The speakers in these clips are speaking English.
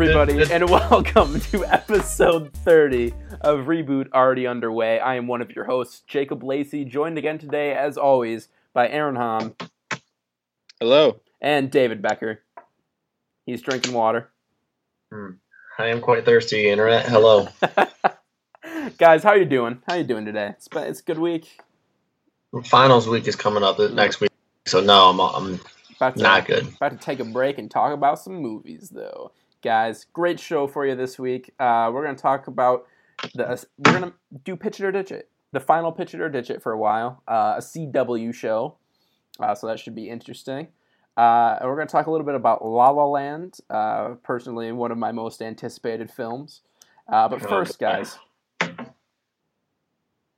Everybody, and welcome to episode 30 of Reboot Already Underway. I am one of your hosts, Jacob Lacey, joined again today, as always, by Aaron Hahn Hello. and David Becker. He's drinking water. Hmm. I am quite thirsty, internet. Hello. Guys, how are you doing? How are you doing today? It's, it's a good week. Finals week is coming up next week, so no, I'm I'm About to, not good. About to take a break and talk about some movies, though. Guys, great show for you this week. Uh, we're going to talk about the. We're going to do Pitch It or Ditch It. The final Pitch It or Ditch It for a while. Uh, a CW show. Uh, so that should be interesting. Uh, and we're going to talk a little bit about La La Land. Uh, personally, one of my most anticipated films. Uh, but first, guys,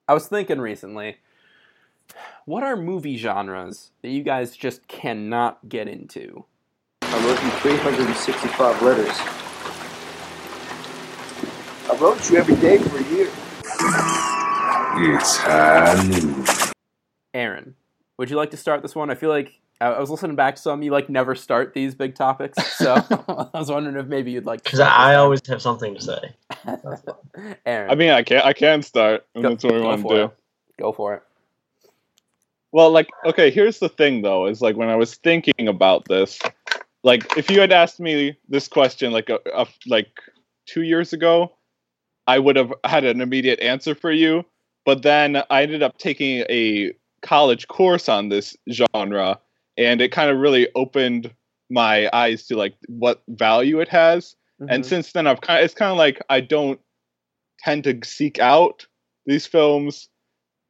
I was thinking recently. What are movie genres that you guys just cannot get into? I wrote you 365 letters. I wrote you every day for a year. It's high noon. Aaron, would you like to start this one? I feel like I I was listening back to some. You like never start these big topics, so I was wondering if maybe you'd like. to Because I this always have something to say. Aaron, I mean, I can I can start. And Go- that's what we want to do. it. go for it. Well, like, okay, here's the thing, though, is like when I was thinking about this, like, if you had asked me this question like a, a like two years ago, I would have had an immediate answer for you. But then I ended up taking a college course on this genre, and it kind of really opened my eyes to like what value it has. and Mhm. since then i've kind of, it's kind of like i don't tend to seek out these films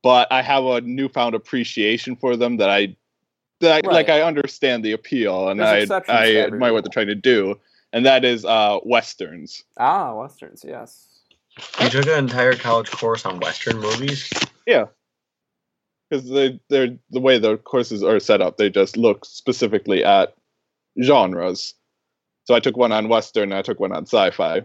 but i have a newfound appreciation for them that i that I, like i understand the appeal and There's i i admire what they're trying to do and that is uh westerns. Ah, westerns, yes. You took an entire college course on Western movies. Yeah, because they they're the way the courses are set up they just look specifically at genres. So i took one on western and i took one on sci-fi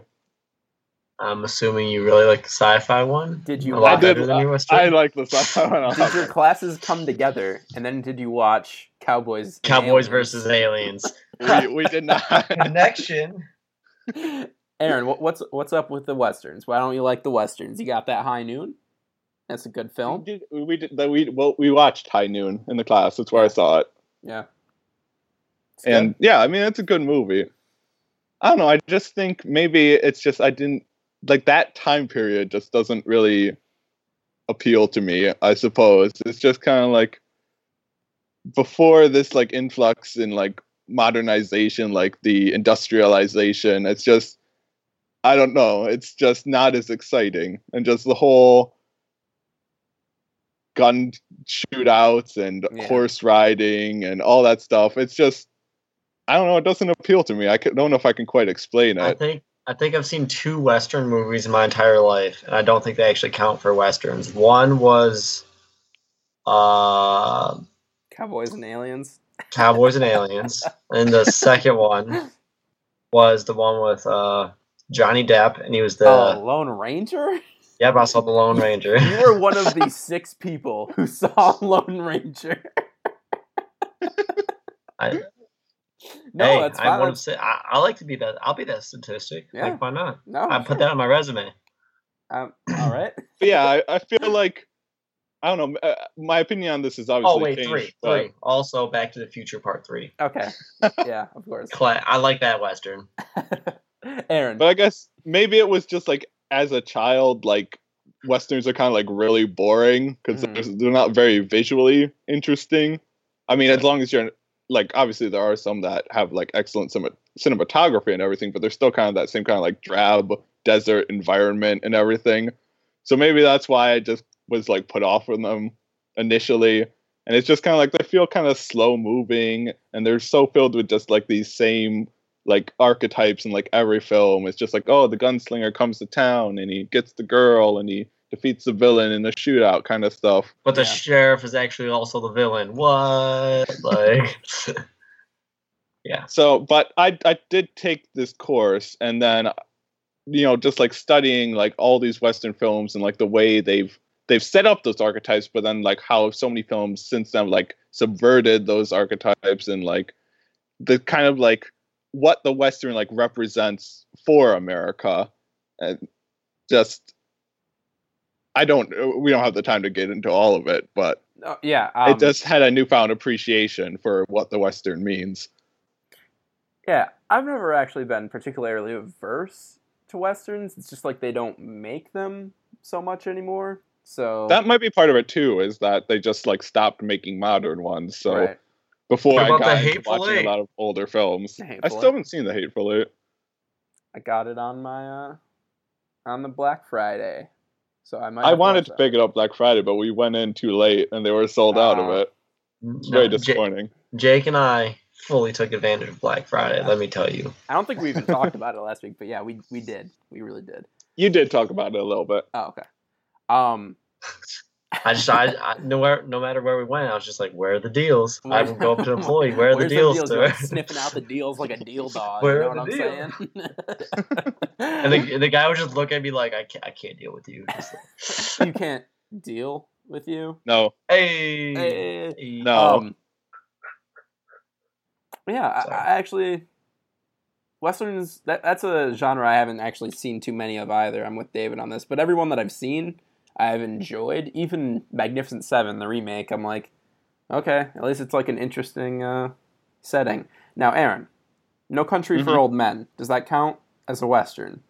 I'm assuming you really like the sci-fi one. Did you- A lot I did- better than your Western. i like the sci-fi one Did your classes come together, and then did you watch Cowboys? Cowboys Aliens? versus aliens. we, we did not Connection. Aaron, what, what's what's up with the westerns? Why don't you like the westerns? You got that High Noon. That's a good We film. did, we did that. We well, we watched High Noon in the class. That's where I saw it, Yeah. It's good. and yeah, I mean it's a good movie. I don't know. I just think maybe it's just I didn't like that time period. Just doesn't really appeal to me. I suppose it's just kind of like before this like influx in like modernization, like the industrialization. It's just I don't know. It's just not as exciting, and just the whole gun shootouts and Yeah. horse riding and all that stuff. It's just I don't know. It doesn't appeal to me. I don't know if I can quite explain I it. think I think I've seen two Western movies in my entire life, and I don't think they actually count for Westerns. One was uh, Cowboys and Aliens. Cowboys and Aliens, and the second one was the one with uh, Johnny Depp, and he was the oh, Lone Ranger. yeah, but I saw the Lone Ranger. You were one of the six people who saw Lone Ranger. I, No, hey, that's I want to say I, I like to be that. I'll be that statistic. Yeah. Like, why not? no, I sure. put that on my resume. Um, all right. But yeah, I, I feel like I don't know. Uh, my opinion on this is obviously Oh wait, changed, three, but- three. Also, Back to the Future Part Three. Okay. Yeah, of course. Cla- I like that Western. Aaron. But I guess maybe it was just like as a child, like westerns are kind of like really boring because Mhm. they're not very visually interesting. I mean, as long as you're like, obviously there are some that have like excellent cinema- cinematography and everything, but they're still kind of that same kind of like drab desert environment and everything. So maybe that's why I just was like put off with them initially. And it's just kind of like they feel kind of slow moving and they're so filled with just like these same like archetypes in like every film. It's just like, oh, the gunslinger comes to town and he gets the girl and he defeats the villain in a shootout kind of stuff. But the Yeah. sheriff is actually also the villain. What? Like, yeah. So, but I I did take this course and then you know, just like studying like all these western films and like the way they've they've set up those archetypes, but then like how so many films since then like subverted those archetypes and like the kind of like what the Western like represents for America, and just I don't we don't have the time to get into all of it, but Oh, yeah, um, it just had a newfound appreciation for what the Western means. Yeah, I've never actually been particularly averse to westerns. It's just like they don't make them so much anymore. So That might be part of it too, is that they just like stopped making modern ones. So right. before I the got into Hateful watching Eight? a lot of older films, I still haven't seen the Hateful Eight. I got it on my uh on the Black Friday. So I might. I wanted to that. pick it up Black Friday, but we went in too late and they were sold out of Ah. it. It's No, very Ja- disappointing. Jake and I fully took advantage of Black Friday. Let me tell you. I don't think we even talked about it last week, but yeah, we we did. We really did. You did talk about it a little bit. Oh, okay. Um, I just, I, I nowhere, no matter where we went, I was just like, "Where are the deals?" I would go up to an employee. Where are the deals, You're, sir? like, sniffing out the deals like a deal dog. Where you know are what the I'm saying? and the, the guy would just look at me like, "I can't, I can't deal with you." Like, you can't deal with you. No, hey, hey. No. Um, yeah, I, I actually westerns. That that's a genre I haven't actually seen too many of either. I'm with David on this, but everyone that I've seen, I've enjoyed. Even Magnificent Seven, the remake, I'm like, okay, at least it's like an interesting uh, setting. Now, Aaron, No Country for Mhm. Old Men. Does that count as a western?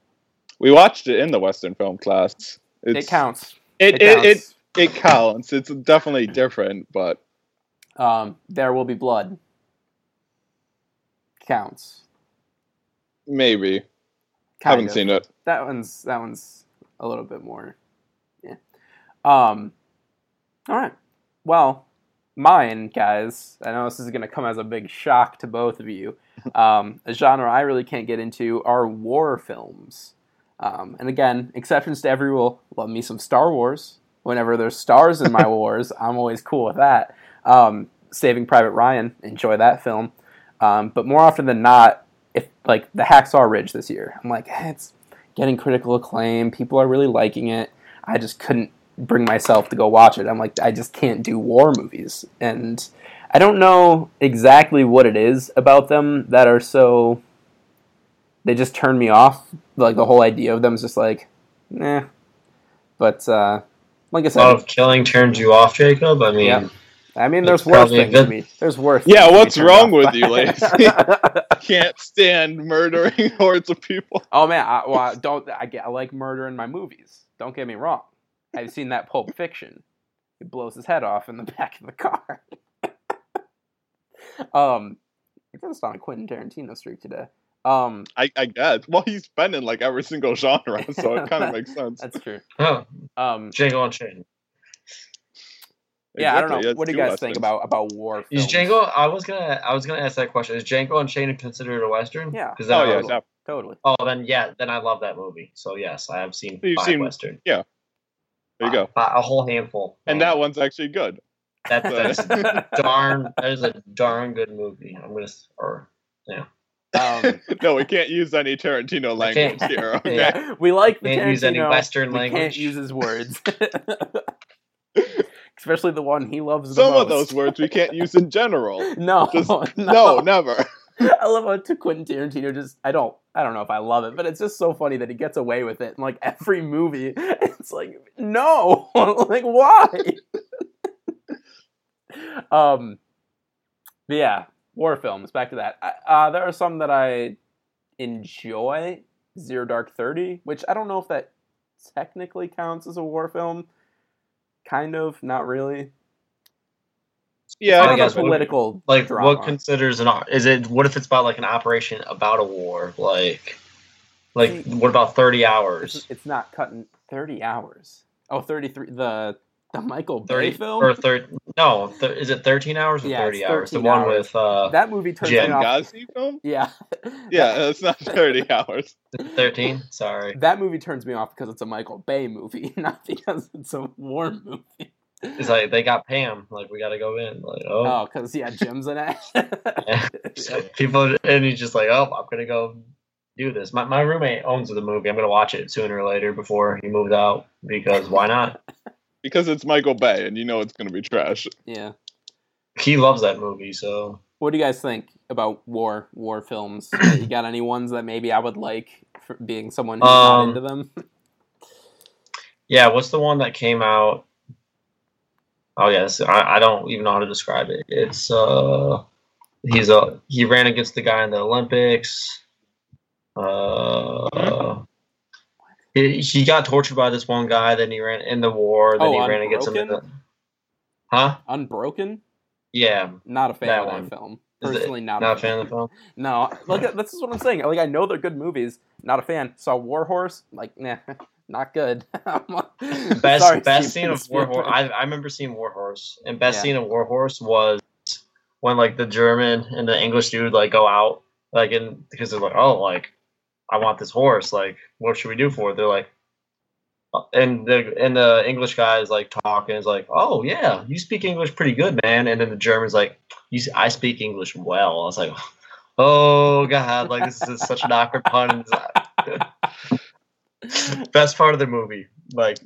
we watched it in the Western film class. It's, it counts. It It it, it counts. it counts. It's definitely different, but Um, there will be blood. Counts. maybe Kind haven't of. seen it. that one's that one's a little bit more um all right. well mine guys i know this is going to come as a big shock to both of you um, a genre i really can't get into are war films. Um, and again exceptions to every rule love me some star wars. Whenever there's stars in my wars i'm always cool with that. Um, saving private ryan enjoy that film. Um, but more often than not if like the hacksaw ridge this year i'm like eh, it's getting critical acclaim. People are really liking it. I just couldn't bring myself to go watch it. I'm like, I just can't do war movies. And I don't know exactly what it is about them that are so. They just turn me off. Like, the whole idea of them is just like, nah. But, uh, like I A lot said, of killing turns you off, Jacob. I mean, Yeah. I mean, there's worse probably a things to good- me. There's worse. Yeah, things to be what's wrong off with you, Lacey? Can't stand murdering hordes of people. Oh man, I, well, I don't I get I like murder in my movies. Don't get me wrong. I've seen that Pulp Fiction. He blows his head off in the back of the car. um, I guess it's on a Quentin Tarantino streak today. Um, I, I guess. Well, he's been in like every single genre, so it kind of makes sense. that's true. oh, Um, Django Unchained. yeah, I don't know. it's What do you two guys think westerns. about about war Is films? Django? I was gonna, I was gonna ask that question. Is Django Unchained considered a western? Yeah. Because Oh yeah, yeah. Totally. Oh, then yeah, then I love that movie. So yes, I have seen You've five seen- western. There you go. Uh, a whole handful. And that one's actually good. That, that's a darn. That is a darn good movie. I'm gonna. s- Or Um, no, we can't use any Tarantino language here. Okay. yeah, we like the can't use any Tarantino, western we language. can't use his words. Especially the one he loves the Some most. of those words we can't use in general. No, Just- no, No, never. I love how to Quentin Tarantino just I don't I don't know if I love it, but it's just so funny that he gets away with it in like every movie. It's like no, like why? um, yeah, war films. Back to that. Uh, there are some that I enjoy. Zero Dark Thirty, which I don't know if that technically counts as a war film. Kind of, not really. Yeah, I I don't know guess what- political like drama. what considers an? op- Is it? What if it's about like an operation about a war? Like, like See, what about thirty hours? it's not cutting 30 hours. Oh, 33 the the Michael Bay Thirty film? or thirty? No, th- is it thirteen hours or Yeah, thirty hours? The one hours. with uh, that movie turns Jen me off. Benghazi film? Yeah. Yeah, it's not 30 hours. thirteen. Sorry. That movie turns me off because it's a Michael Bay movie, not because it's a war movie. It's like they got Pam. Like we got to go in. Like oh, Oh, because yeah, Jim's in it. So people and he's just like, oh, I'm gonna go do this. My my roommate owns the movie. I'm gonna watch it sooner or later before he moves out because why not? Because it's Michael Bay and you know it's going to be trash. yeah. He loves that movie, so What do you guys think about war war films? you got any ones that maybe I would like for being someone who's not Um, into them? Yeah, what's the one that came out? Oh yes, I, I don't even know how to describe it. It's uh, he's a he ran against the guy in the Olympics. Uh, he, he got tortured by this one guy. Then he ran in the war. Then Oh, he ran against him. In the, huh? Unbroken? Yeah, Not a fan That of that one. film. Personally, not, not a fan of the film. No, like this is what I'm saying. Like I know they're good movies. Not a fan. Saw War Horse. Like nah, not good. best Sorry, best scene of War Horse. I, I remember seeing War Horse, and best Yeah. scene of War Horse was when like the German and the English dude like go out like and because they're like oh like I want this horse like what should we do for it? They're like uh, and the and the English guy is like talking is like oh yeah you speak English pretty good man and then the German's like you I speak English well I was like oh god like this is such an awkward pun best part of the movie like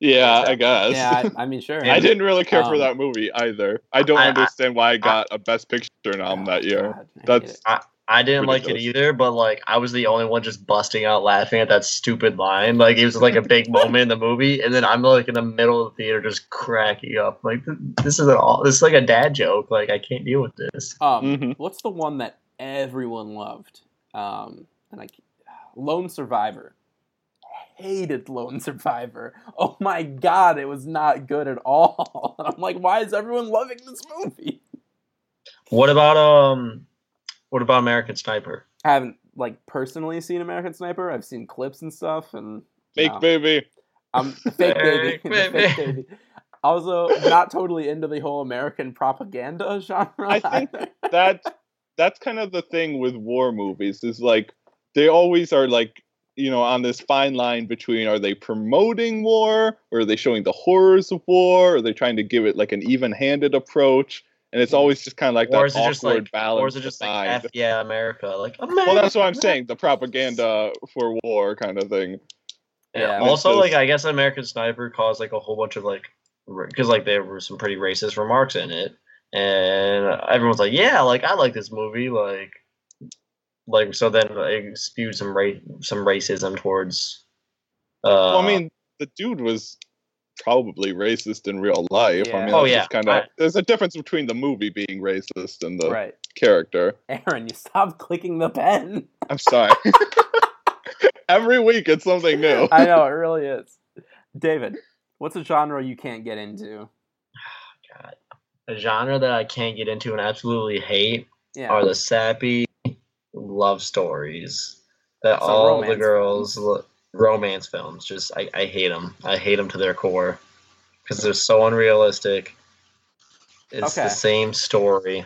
Yeah, I guess. yeah, I, I mean sure. I didn't really care for Um, that movie either. I don't I- I- understand why I got a Best Picture nom that year. God, That's it. I didn't like it either, but like I was the only one just busting out laughing at that stupid line. Like it was like a big moment in the movie, and then I'm like in the middle of the theater just cracking up. Like this is an all this is like a dad joke. Like I can't deal with this. Um, Mhm. what's the one that everyone loved? Um, and I, Lone Survivor. Hated Lone Survivor. Oh my god, it was not good at all. I'm like, why is everyone loving this movie? What about um, what about American Sniper? I haven't like personally seen American Sniper. I've seen clips and stuff, and Fake no. baby. I'm fake baby. Fake the baby. fake baby. Also, not totally into the whole American propaganda genre. I think either. that that's kind of the thing with war movies is like they always are like you know on this fine line between are they promoting war or are they showing the horrors of war or are they trying to give it like an even-handed approach and it's always just kind of like or that is it awkward just like, balance or is it just to like. F yeah America? Like America. well that's what i'm saying the propaganda for war kind of thing Yeah. Yeah. Also, It's like I guess American Sniper caused like a whole bunch of like because like there were some pretty racist remarks in it, and everyone's like, yeah, like I like this movie, like like so then it spewed some ra- some racism towards. Uh, well i mean the dude was probably racist in real life Yeah. i mean Oh, yeah. kind of there's a difference between the movie being racist and the right. character Aaron, you stop clicking the pen. I'm sorry. Every week it's something new. I know it really is. David, what's a genre you can't get into? God, a genre that I can't get into and absolutely hate Yeah, are the sappy love stories that So all the girls lo- romance films just I, I hate them i hate them to their core because they're so unrealistic it's Okay. the same story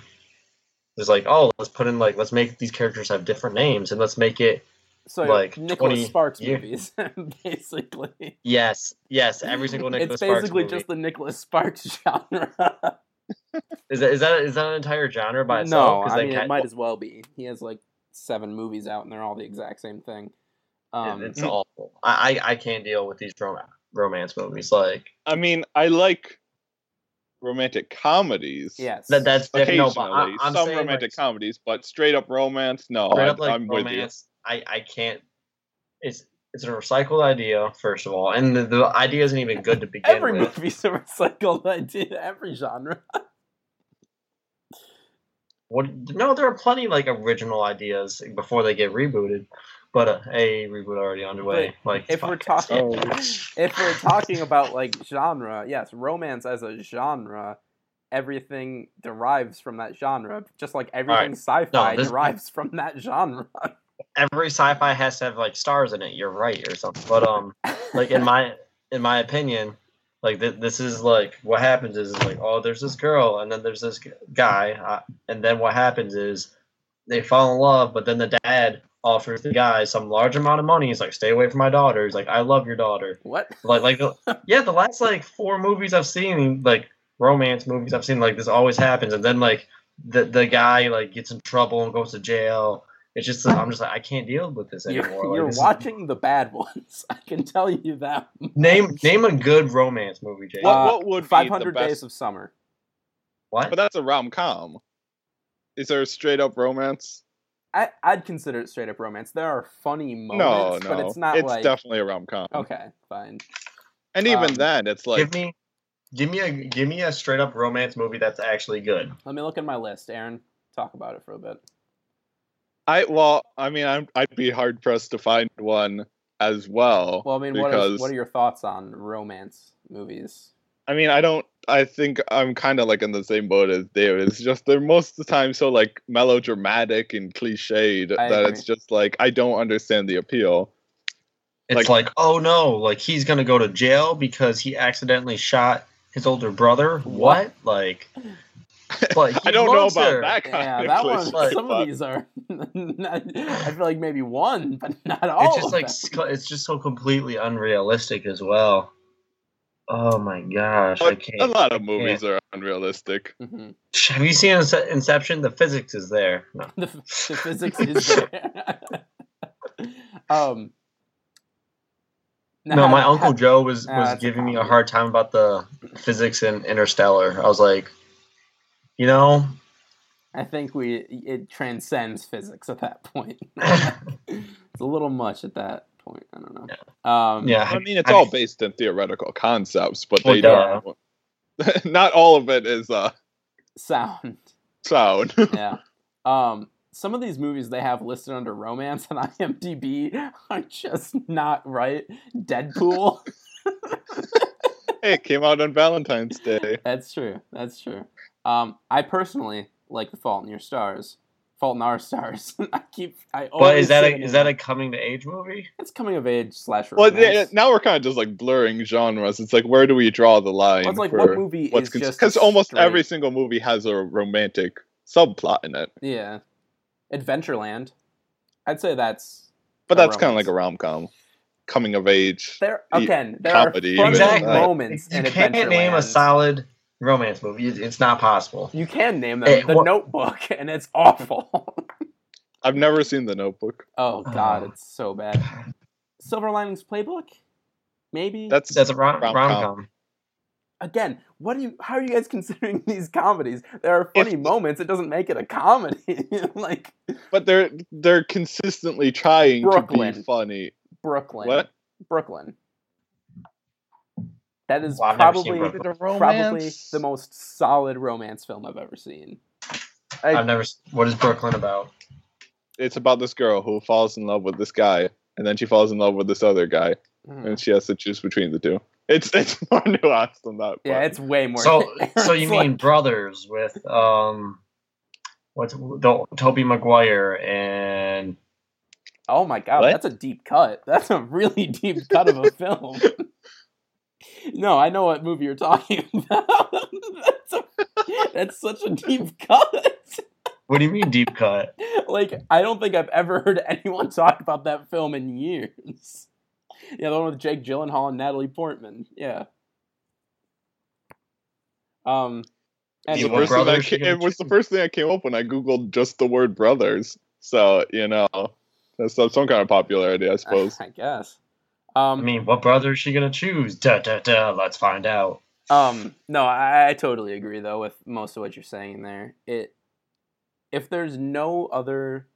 it's like oh let's put in like let's make these characters have different names and let's make it so like Nicholas 20 Sparks movies, basically. yes yes every single Nicholas Sparks. it's Sparks basically movie. just the Nicholas Sparks genre. is that is that is that an entire genre by itself? no, I mean it might as well be. He has like seven movies out, and they're all the exact same thing. Um, it's awful I, I i can't deal with these rom- romance movies like I mean, I like romantic comedies. yes, that that's Occasionally, no, I, I'm some romantic like, comedies, but straight up romance, no. straight I, up like I'm with you. romance. I I can't. It's it's a recycled idea first of all, and the, the idea isn't even good to begin every with. Every movie's a recycled idea. Every genre. What? No, there are plenty like original ideas before they get rebooted, but uh, a reboot already underway. like if we're talking, Oh. if we're talking about like genre, yes, romance as a genre, everything derives from that genre, just like everything sci-fi No, this- derives from that genre. every sci-fi has to have like stars in it. You're right, or something. But um, like in my in my opinion, like th- this is like what happens is like oh, there's this girl, and then there's this guy, uh, and then what happens is they fall in love, but then the dad offers the guy some large amount of money. He's like, stay away from my daughter. He's like, I love your daughter. what? Like like the, yeah, the last like four movies I've seen, like romance movies I've seen, like this always happens, and then like the the guy like gets in trouble and goes to jail. It's just I'm just like I can't deal with this You're, anymore. You're this is- watching the bad ones. I can tell you that. Name name a good romance movie, Jay. What- Uh, what would be the 500 best- Days of Summer. what? But that's a rom com. Is there a straight up romance? I, I'd consider it straight up romance. There are funny moments, No, moments, no. but it's not it's like definitely a rom com. okay, fine. And even um, then, it's like give me, give me a give me a straight up romance movie that's actually good. Let me look at my list, Aaron. Talk about it for a bit. I well, I mean, I'm, I'd be hard pressed to find one as well. Well, I mean, what, because is, what are your thoughts on romance movies? I mean, I don't. I think I'm kind of like in the same boat as David. It's just they're most of the time so like melodramatic and cliched I that agree. it's just like I don't understand the appeal. It's like, oh no, like he's gonna go to jail because he accidentally shot his older brother. What? Like, but I don't know about her. that kind Yeah, of that one. cliche, Some but- of these are. not, I feel like maybe one, but not all. It's just of like them. sc- it's just so completely unrealistic as well. Oh my gosh, I can't. a lot of movies are unrealistic. Mhm. Have you seen Inception? The physics is there. No. the, the physics is there. um. No, my uncle Joe was was that's a giving me a hard time about the physics in Interstellar. I was like, you know, I think we it transcends physics at that point. it's a little much at that point. I don't know. Um, yeah. I mean, it's have all you- based in theoretical concepts, but Well, they duh. don't. Not all of it is uh, sound. sound. Yeah. Um, some of these movies they have listed under romance on IMDb are just not right. Deadpool. hey, it came out on Valentine's Day. That's true. That's true. Um, I personally like The Fault in Your Stars. Fault in Our Stars. I keep. I But is that a is that a coming to age movie? It's coming of age slash Well, romance. yeah, now we're kind of just like blurring genres. It's like where do we draw the line? Well, it's like for what movie what's is just because a almost straight- every single movie has a romantic subplot in it, yeah, Adventureland. I'd say that's but that's kind of like a rom com, coming of age. there again. There comedy, are funny Exactly. moments You in can't name a solid romance movie. It's not possible. You can name them Hey, The what- Notebook, and it's awful. I've never seen The Notebook. oh, oh. God, Oh. it's so bad. Silver Linings Playbook, maybe. That's That's a rom Rom-com. again. What do you? How are you guys considering these comedies? There are funny If- moments. It doesn't make it a comedy. like but they're they're consistently trying to be funny. Brooklyn. What? Brooklyn. That is Well, I've never seen probably Brooklyn. probably the most solid romance film I've ever seen. I- I've never. s- What is Brooklyn about? It's about this girl who falls in love with this guy, and then she falls in love with this other guy, Mhm. and she has to choose between the two. It's it's more nuanced than that. Yeah, it's way more. So, so you mean like- Brothers with um, what's the Tobey Maguire and oh my god, What? that's a deep cut. That's a really deep cut of a film. No, I know what movie you're talking about. that's, a, that's such a deep cut. what do you mean deep cut? like I don't think I've ever heard anyone talk about that film in years. Yeah, the one with Jake Gyllenhaal and Natalie Portman. Yeah. Um. It's the first thing that Brothers, ca- it was the first thing that came up when I googled just the word brothers. So you know, that's some some kind of popularity, I suppose. I guess. I Um. mean, what brother is she gonna choose? Da da da. Let's find out. Um, no, I, I totally agree though with most of what you're saying there. It if there's no other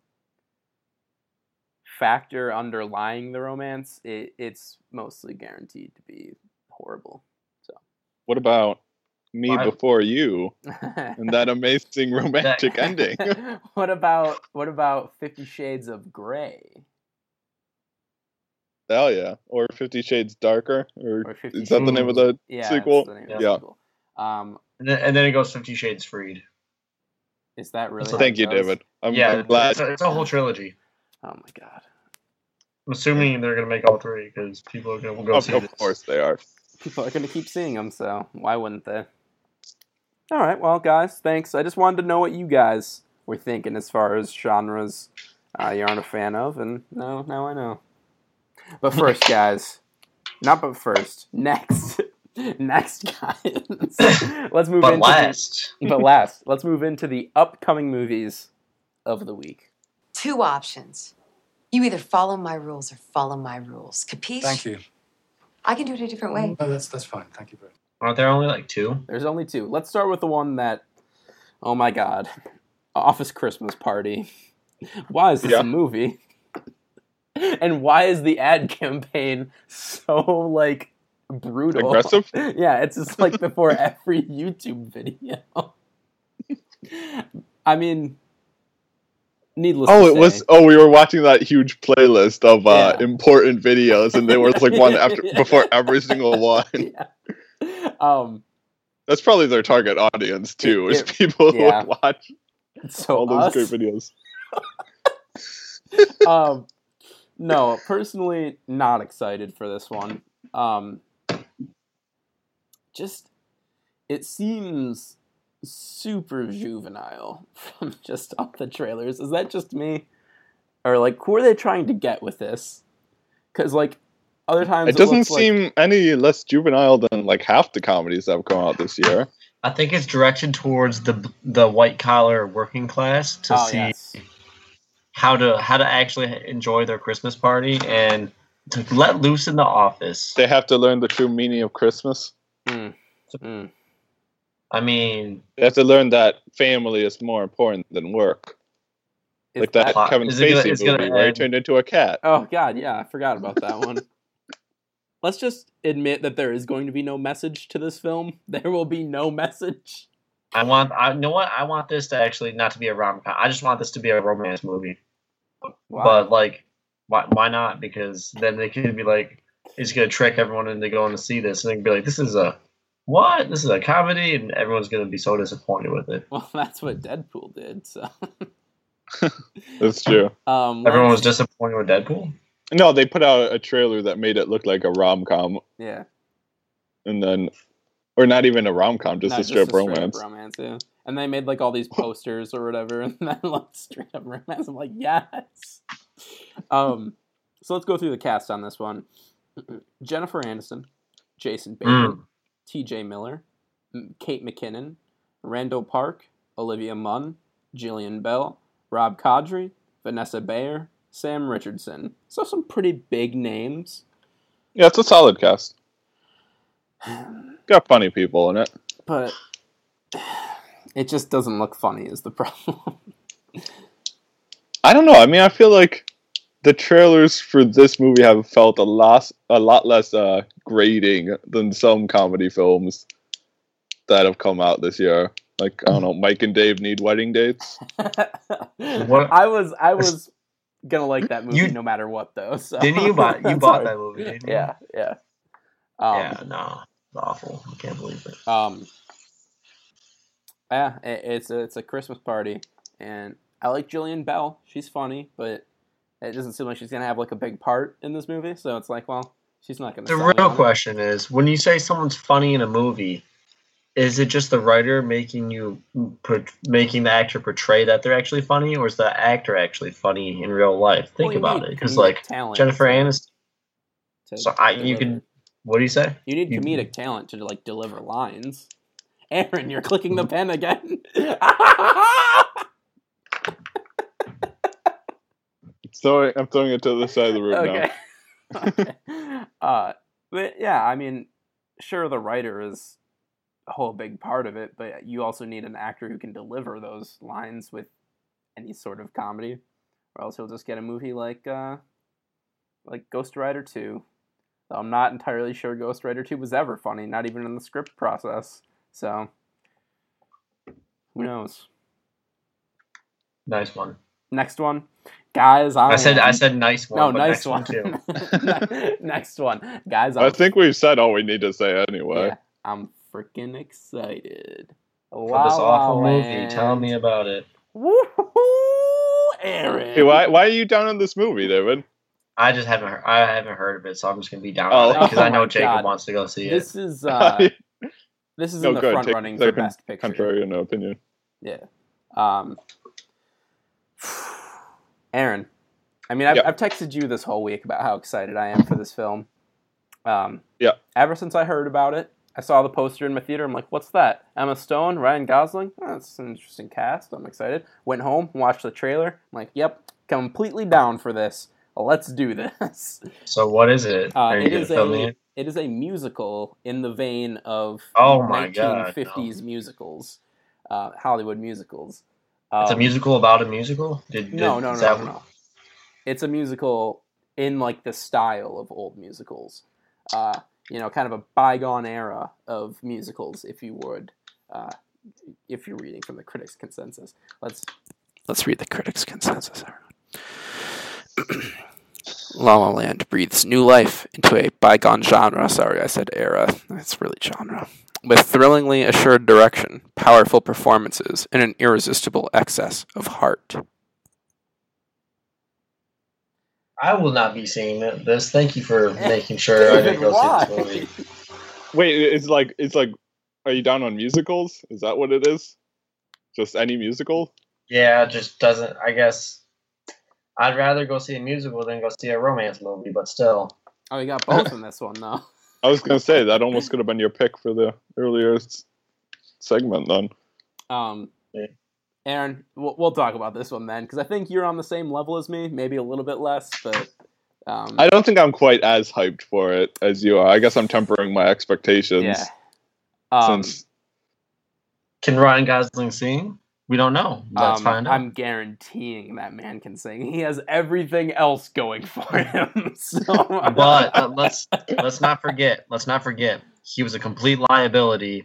factor underlying the romance, it, it's mostly guaranteed to be horrible. So, what about me Why- before you and that amazing romantic ending? what about what about Fifty Shades of Grey Hell yeah! Or Fifty Shades Darker, or, or Fifty? is that the name of the yeah, sequel? That's the name the Yeah. sequel. Um, And then, and then it goes Fifty Shades Freed. is that really? Thank you, goes? David. I'm, yeah, I'm glad. It's, a, it's a whole trilogy. Oh my god. I'm assuming they're gonna make all three because people are gonna will go Of, see of this. course they are. people are going to keep seeing them, so why wouldn't they? All right, well, guys, thanks. I just wanted to know what you guys were thinking as far as genres uh, you aren't a fan of, and now, now I know. But first, guys, not but first, next, next, guys, let's move But into last, The, but last, let's move into the upcoming movies of the week. Two options. You either follow my rules or follow my rules. Capiche? Thank you. I can do it a different way. No, that's that's fine. Thank you, Brett. aren't there only like two? There's only two. Let's start with the one that, oh my god, Office Christmas Party. Why is this Yeah. a movie? And why is the ad campaign so like brutal? Aggressive? yeah, it's just like before every YouTube video. I mean, needless. Oh, to it was. Oh, we were watching that huge playlist of uh, Yeah. important videos, and there was like one after before every single one. yeah. Um, That's probably their target audience too. It- is people who yeah. would watch so all those us, great videos. um, no, personally, not excited for this one. Um, just, it seems super juvenile from just off the trailers. Is that just me, or like who are they trying to get with this? Because like other times It doesn't looks like- seem any less juvenile than like half the comedies that have come out this year. I think it's directed towards the the white collar working class to oh, see yes. How to how to actually enjoy their Christmas party and to let loose in the office. They have to learn the true meaning of Christmas. Mm. Mm. I mean, They have to learn that family is more important than work. Like that that- Kevin is gonna- Spacey gonna movie where he turned into a cat. Oh God, yeah, I forgot about that one. Let's just admit that there is going to be no message to this film. There will be no message. I want I you know what I want this to actually not to be a rom com. I just want this to be a romance movie. Wow. But like, why why not? Because then they could be like, it's gonna trick everyone into going to see this, and they can be like, this is a what? This is a comedy, and everyone's gonna be so disappointed with it. well, that's what Deadpool did. So That's true. um, Everyone was disappointed with Deadpool. No, they put out a trailer that made it look like a rom com, yeah, and then, or not even a rom com, just not a straight up straight up romance. romance, yeah. And they made like all these posters or whatever, and then like straight up romance. I'm like, yes. Um, so let's go through the cast on this one: Jennifer Aniston, Jason Bateman, Mm. T.J. Miller, Kate McKinnon, Randall Park, Olivia Munn, Jillian Bell, Rob Corddry, Vanessa Bayer, Sam Richardson. So some pretty big names. Yeah, it's a solid cast. Got funny people in it. but it just doesn't look funny is the problem. I don't know. I mean, I feel like the trailers for this movie have felt a lot, a lot less uh, grating than some comedy films that have come out this year. Like I don't know, Mike and Dave need wedding dates. What- I was I was gonna like that movie You- no matter what though. So Didn't you buy you bought hard. that movie? Didn't you? Yeah, yeah. Um, yeah, no, it's awful. I can't believe it. Um. Yeah, it, it's a it's a Christmas party, and I like Jillian Bell. She's funny, but it doesn't seem like she's gonna have like a big part in this movie. So it's like, well, she's not gonna. The real it. question is, when you say someone's funny in a movie, is it just the writer making you put making the actor portray that they're actually funny, or is the actor actually funny in real life? Think you about need it, because like talent Jennifer to- Aniston. to So I, you deliver. Can. What do you say? You need you- comedic talent to like deliver lines. Aaron, you're clicking the pen again. So I'm throwing it to the side of the room okay. okay. Uh, but yeah, I mean, sure, the writer is a whole big part of it, but you also need an actor who can deliver those lines with any sort of comedy, or else you'll just get a movie like uh, like Ghost Rider Two. Though I'm not entirely sure Ghost Rider Two was ever funny, not even in the script process. So who knows? Nice one. Next one, guys. I, I said I said nice one. no, but nice next one, too. Next one, guys. now. I I'm, think we've said all we need to say anyway. yeah, I'm freaking excited. For this awful movie. Tell me about it. Woo-hoo, Aaron. Hey, why why are you down on this movie, David? I just haven't heard, I haven't heard of it, so I'm just gonna be down Oh. because Oh I know Jacob God. wants to go see it. This is uh, this is No, in the good. front Take- running for a best picture. Contrary in opinion. Yeah. Um, Aaron, I mean, I've, Yep. I've texted you this whole week about how excited I am for this film. Um, Yeah. Ever since I heard about it, I saw the poster in my theater. I'm like, what's that? Emma Stone, Ryan Gosling? Oh, that's an interesting cast. I'm excited. Went home, watched the trailer. I'm like, yep, completely down for this. Let's do this. so what is it? Uh, it is a it is a musical in the vein of Oh my God, 1950s musicals, uh, Hollywood musicals. It's a Um, musical about a musical. Did, No, did- no, no, no, no. It's a musical in like the style of old musicals. Uh, you know, kind of a bygone era of musicals, if you would. Uh, if you're reading from the critics' consensus, let's let's read the critics' consensus. everyone. La La Land breathes new life into a bygone genre. Sorry, I said era. It's really genre. With thrillingly assured direction, powerful performances, and an irresistible excess of heart. I will not be seeing it- this. Thank you for making sure I didn't go see this movie. Wait, it's like it's like, are you down on musicals? Is that what it is? Just any musical? Yeah, it just doesn't. I guess I'd rather go see a musical than go see a romance movie, but still. Oh, you got both in this one, though. I was gonna say that almost could have been your pick for the earlier s- segment. Then Um, Yeah. Aaron, we'll, we'll talk about this one then, because I think you're on the same level as me, maybe a little bit less, but um, I don't think I'm quite as hyped for it as you are. I guess I'm tempering my expectations yeah. Um, since Can Ryan Gosling sing? We don't know. Let's um, find out. I'm guaranteeing that man can sing. He has everything else going for him. so, but uh, let's let's not forget. Let's not forget. He was a complete liability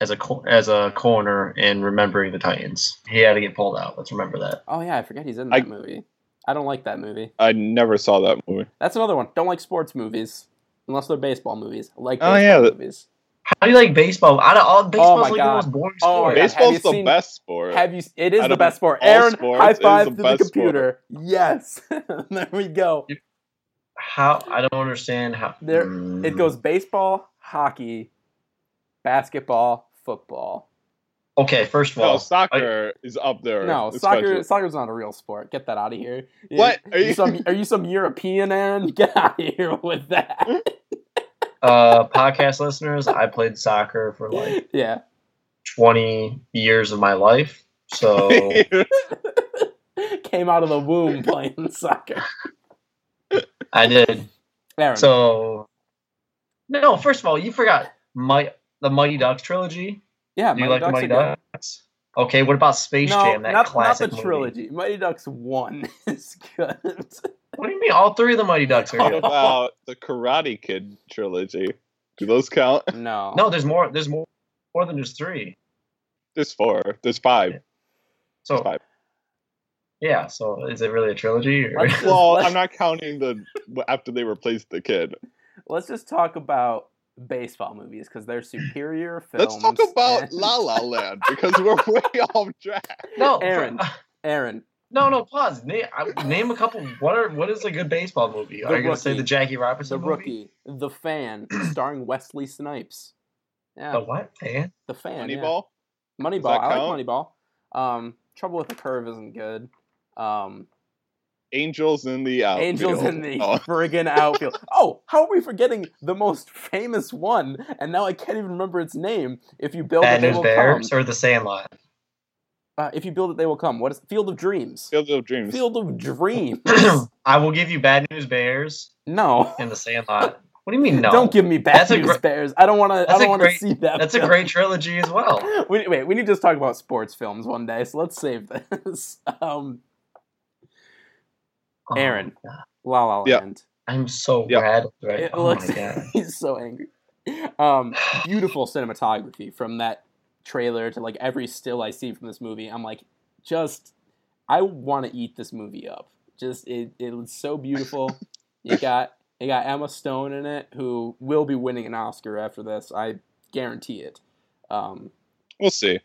as a co- as a corner in remembering the Titans. He had to get pulled out. Let's remember that. oh yeah, I forget he's in I- that movie. I don't like that movie. I never saw that movie. That's another one. Don't like sports movies unless they're baseball movies. I like Oh, baseball yeah, that- movies. How do you like baseball? I don't. All baseball's my like God. the most boring Oh sport. God. Baseball's the seen- best sport. Have you? It is Out the best sport. Aaron, sports, high five the to the best computer. Yes, there we go. How I don't understand how There- Mm. It goes baseball, hockey, basketball, football. Okay, first of no, all, soccer is up there. No, soccer. especially. Soccer's not a real sport. Get that out of here. What? Are you some? Are you some European, Aaron? Get out of here with that. uh, podcast listeners, I played soccer for like yeah. 20 years of my life. So Came out of the womb playing soccer. I did. Aaron. So no, first of all, you forgot my the Mighty Ducks trilogy. yeah, Do you Mighty like the Mighty good. Ducks? Okay, what about Space No, Jam? That not, not classic the movie? trilogy. Mighty Ducks One is good. What do you mean? All three of the Mighty Ducks are What about the Karate Kid trilogy? Do those count? No. No, there's more. There's more, more than just three. There's four. There's five. There's So five. yeah. So is it really a trilogy? Or? Let's- Well, I'm not counting the after they replaced the kid. Let's just talk about baseball movies because they're superior films. Let's talk about and- La La Land because we're way off track. no, Aaron. Aaron, no, no. Pause. Name, name a couple. What are what is a good baseball movie? The are you gonna say the Jackie the Robinson movie? rookie, the fan, starring Wesley Snipes. Yeah, The what? Man? the fan. yeah. Moneyball. Moneyball. I like? Moneyball. Um, Trouble with the Curve isn't good. Um, Angels in the outfield. Angels in the Oh, friggin' outfield. Oh, how are we forgetting the most famous one? And now I can't even remember its name. If you build Bad it, they News Bears come. or The Sandlot? Uh, if you build it, they will come. What is Field of Dreams? Field of Dreams. Field of Dreams. I will give you Bad News Bears no. In The Sandlot. What do you mean no? Don't give me bad That's news great- bears. I don't want to. I don't want to see that. That's a great trilogy as well. We, wait, we need to just talk about sports films one day. So let's save this. Um, Oh Aaron. my God. La La Yeah. I'm so Yeah. rattled right. It oh looks. my god. he's so angry. Um, beautiful cinematography from that trailer to like every still I see from this movie. I'm like, just, I want to eat this movie up. Just it, it was so beautiful. You got you got Emma Stone in it, who will be winning an Oscar after this. I guarantee it. Um, We'll see.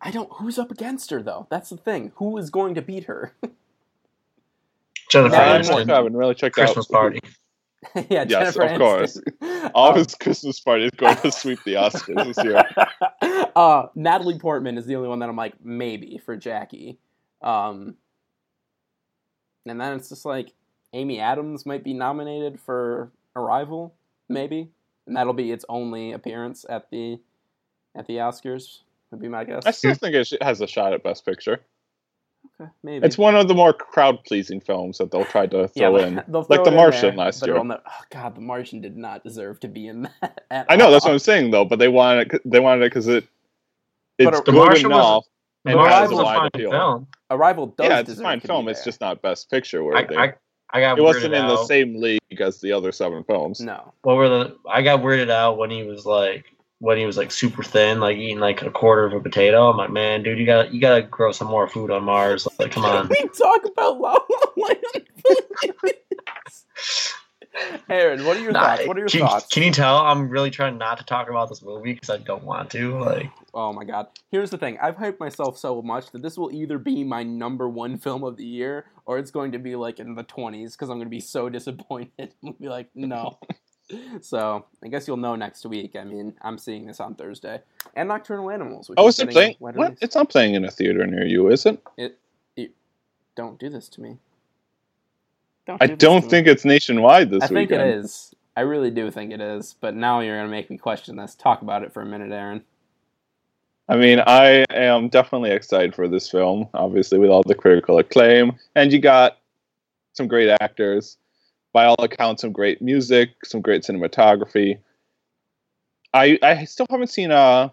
I don't. Who's up against her though? That's the thing. Who is going to beat her? Jennifer Yeah, I I'm Aniston. haven't really checked Christmas out. party. yeah, Yes, Jennifer of course. Aniston. All Um, his Christmas party is going to sweep the Oscars this year. uh, Natalie Portman is the only one that I'm like maybe for Jackie. Um, and then it's just like Amy Adams might be nominated for Arrival, maybe, and that'll be its only appearance at the at the Oscars. Would be my guess. I still think it has a shot at Best Picture. Okay, maybe It's one of the more crowd-pleasing films that they'll try to throw but in. they'll like The Martian there, last year. it'll oh God, The Martian did not deserve to be in that. At I know that's what I'm saying though, but they wanted it, they wanted it because it it's a- The good Martian was- enough. Man, But Arrival's Arrival a wide fine appeal. film. Arrival does yeah, it's a fine film. It's just not best picture I, worthy. I, I got it wasn't weirded in the same league as the other seven films. no. What were the? I got weirded out when he was like when he was like super thin, like eating like a quarter of a potato. I'm like, man, dude, you got to you got to grow some more food on Mars. Like, come on. we talk about La La Land. Aaron, what are your Nah, thoughts? What are your can, thoughts? Can you tell I'm really trying not to talk about this movie because I don't want to? Like, Oh my god. Here's the thing. I've hyped myself so much that this will either be my number one film of the year or it's going to be like in the 20s because I'm going to be so disappointed. I'll be like, no. So I guess you'll know next week. I mean, I'm seeing this on Thursday. And Nocturnal Animals. Which Oh, is is it playing? What? release. It's not playing in a theater near you, is it? It, it, don't do this to me. Don't I do this don't to me. think it's nationwide this week. I think weekend. it is. I really do think it is. But now you're going to make me question this. Talk about it for a minute, Aaron. I mean, I am definitely excited for this film, obviously, with all the critical acclaim. And you got some great actors. By all accounts, some great music, some great cinematography. I I still haven't seen uh,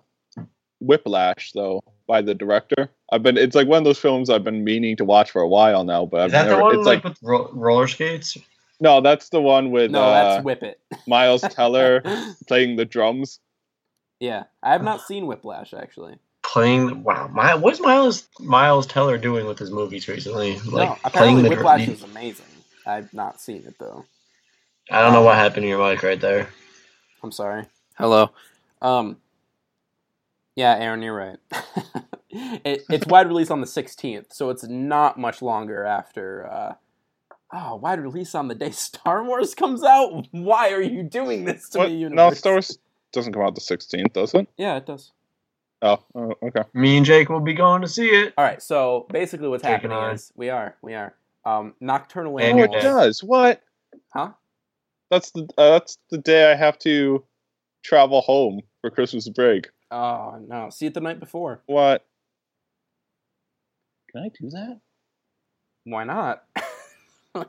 Whiplash, though, by the director. I've been it's like one of those films I've been meaning to watch for a while now, but I've is that never the one it's like, like with ro- roller skates? no, that's the one with No, uh, that's Whip It. Miles Teller playing the drums. yeah. I have not seen Whiplash, actually. Playing wow, my what's Miles Miles Teller doing with his movies recently? Like no, playing apparently the, Whiplash the- is amazing. I've not seen it though. I don't know what happened to your mic right there. I'm sorry. Hello. Um. Yeah, Aaron, you're right. it, it's wide release on the 16th, so it's not much longer after. Uh, oh, wide release on the day Star Wars comes out. Why are you doing this to What? me? No, Universe? Star Wars doesn't come out the 16th, does it? Yeah, it does. Oh, oh, okay. Me and Jake will be going to see it. All right. So basically, what's Jake happening is we are we are um nocturnal And your Oh, it does. What? Huh? That's the uh, that's the day I have to travel home for Christmas break. Oh no! See it the night before. What? Can I do that? Why not? I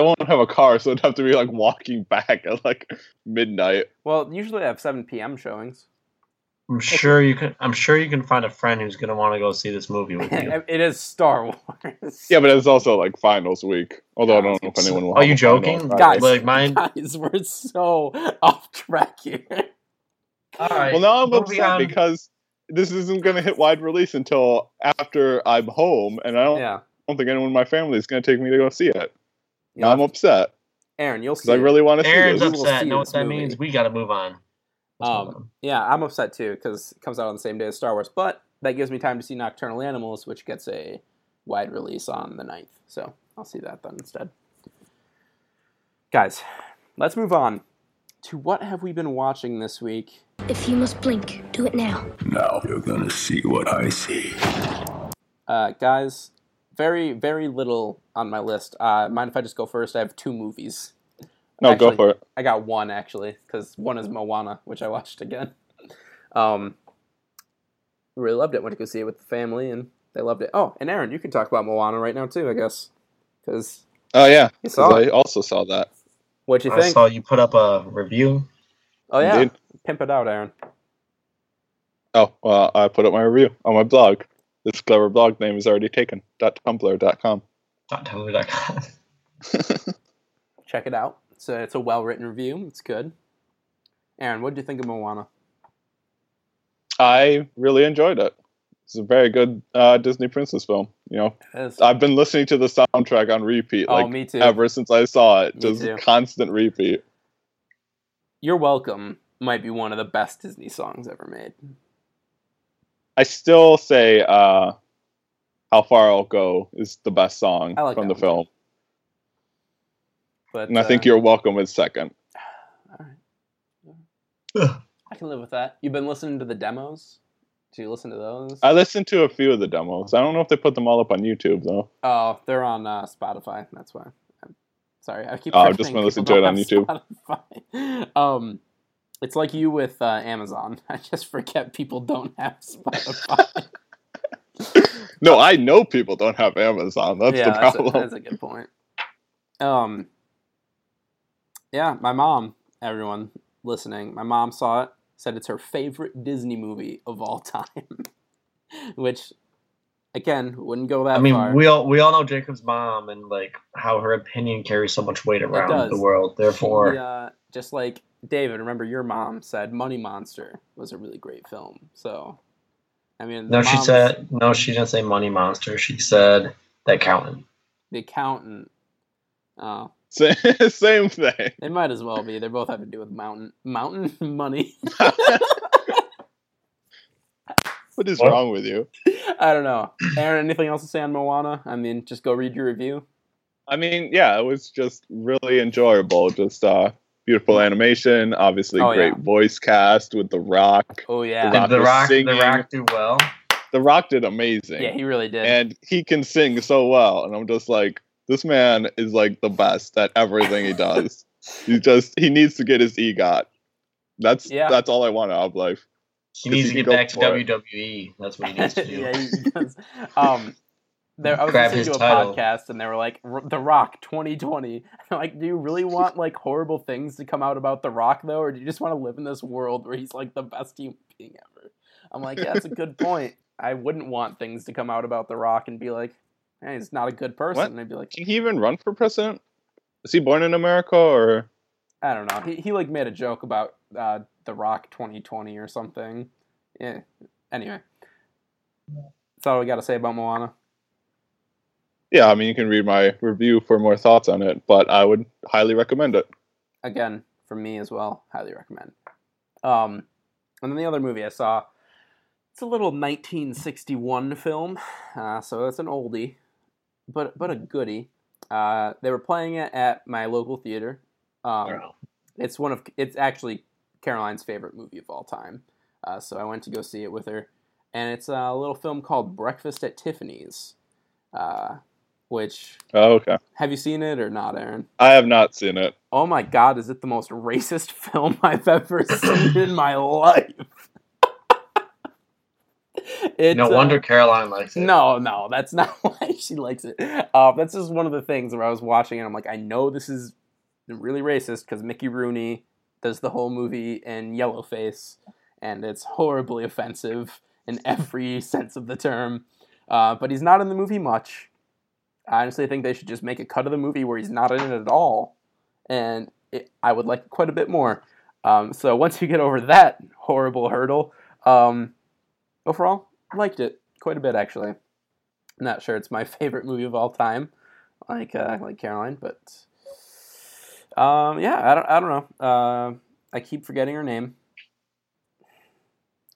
won't have a car, so it'd have to be like walking back at like midnight. well, usually I have 7 p.m. showings. I'm sure you can. I'm sure you can find a friend who's gonna want to go see this movie with you. it is Star Wars. Yeah, but it's also like finals week. Although I don't know if anyone will. Are you joking? on Friday. Guys, Like mine. Guys, we're so off track here. All right. Well, now I'm moving upset on. because this isn't going to hit wide release until after I'm home, and I don't, Yeah. I don't think anyone in my family is going to take me to go see it. Now Yeah. I'm upset Aaron, you'll see. I really want to see Aaron's We this. will upset. see Know what that movie. means? We got to move on. Let's move Um, yeah, I'm upset too because it comes out on the same day as Star Wars, but that gives me time to see Nocturnal Animals, which gets a wide release on the 9th. So I'll see that then instead. Guys, let's move on to what have we been watching this week. If you must blink, do it now. Now you're gonna see what I see. Uh, guys, very, very little on my list. Uh, mind if I just go first? I have two movies. No, go for it. I got one actually, because one is Moana, which I watched again. Um, really loved it. Went to go see it with the family, and they loved it. Oh, and Aaron, you can talk about Moana right now too, I guess, because Oh yeah, You 'cause saw I also saw that. what'd you I think? I saw you put up a review. oh yeah, Indeed. pimp it out, Aaron. Oh, well, I put up my review on my blog. This clever blog name is already taken. .tumblr.com. Not tumblr.com. Check it out. It's a, it's a well written review. It's good. Aaron, what did you think of Moana? I really enjoyed it. It's a very good uh, Disney princess film. You know, is- I've been listening to the soundtrack on repeat, Oh, like me too. ever since I saw it. Me Just too. constant repeat. You're welcome. Might be one of the best Disney songs ever made. I still say uh, "How Far I'll Go" is the best song like from the one, film, But and I think uh, "You're Welcome" is second. All right. I can live with that. You've been listening to the demos. Do you listen to those? I listened to a few of the demos. I don't know if they put them all up on YouTube though. oh, they're on uh, Spotify. That's why. I'm sorry, I keep. Oh, I've forgetting just been listening people to it on YouTube. Spotify. um, it's like you with uh, Amazon. I just forget people don't have Spotify. No, I know people don't have Amazon. That's yeah, the that's a, problem. that's a good point. Um, yeah, my mom, everyone listening, my mom saw it, said it's her favorite Disney movie of all time. which again wouldn't go that I mean, far. we all we all know Jacob's mom and like how her opinion carries so much weight around the world. Therefore, She, uh, just like David, remember your mom said Money Monster was a really great film. So, I mean, no, she said no. She didn't say money monster. She said the accountant. the accountant. Oh, Sa- Same thing. they might as well be. They both have to do with mountain mountain money. What is What? wrong with you? I don't know. Aaron, anything else to say on Moana? I mean, just go read your review. I mean, yeah, it was just really enjoyable. Just uh, beautiful animation, obviously Oh, great yeah. voice cast with The Rock. Oh The yeah, Did Rock the rock the rock do well? The Rock did amazing. yeah, he really did. and he can sing so well, and I'm just like, this man is like the best at everything he does. he just he needs to get his EGOT. That's Yeah. that's all I want out of life. He needs he to get back to for it. WWE. That's what he needs to do. yeah, he does. Um, there, I was Grab listening to a title. podcast, and they were like, "The Rock 2020." I'm like, do you really want like horrible things to come out about The Rock though, or do you just want to live in this world where he's like the best human being ever? I'm like, yeah, that's a good point. I wouldn't want things to come out about The Rock and be like, hey, he's not a good person. What? And I'd be like, Can he even run for president? Is he born in America or? I don't know. He he like made a joke about uh, The Rock 2020 or something. Yeah. Anyway, that's all we got to say about Moana. Yeah, I mean, you can read my review for more thoughts on it, but I would highly recommend it. again for me as well highly recommend um and then the other movie i saw it's a little 1961 film uh, so it's an oldie but but a goodie uh, they were playing it at my local theater um, Wow. it's one of it's actually caroline's favorite movie of all time uh, so i went to go see it with her and it's a little film called breakfast at tiffany's uh, which Oh, okay. have you seen it or not aaron I have not seen it. Oh my god, is it the most racist film I've ever seen in my life? It, no uh, wonder Caroline likes it. No, no, that's not why she likes it. Uh, that's just one of the things where I was watching it, and I'm like, I know this is really racist because Mickey Rooney does the whole movie in yellowface, and it's horribly offensive in every sense of the term. Uh, but he's not in the movie much. I honestly think they should just make a cut of the movie where he's not in it at all, and it, I would like it quite a bit more. Um, so once you get over that horrible hurdle, um, overall, liked it quite a bit actually. I'm Not sure it's my favorite movie of all time, like uh, like Caroline, but um, yeah, I don't I don't know. Uh, I keep forgetting her name.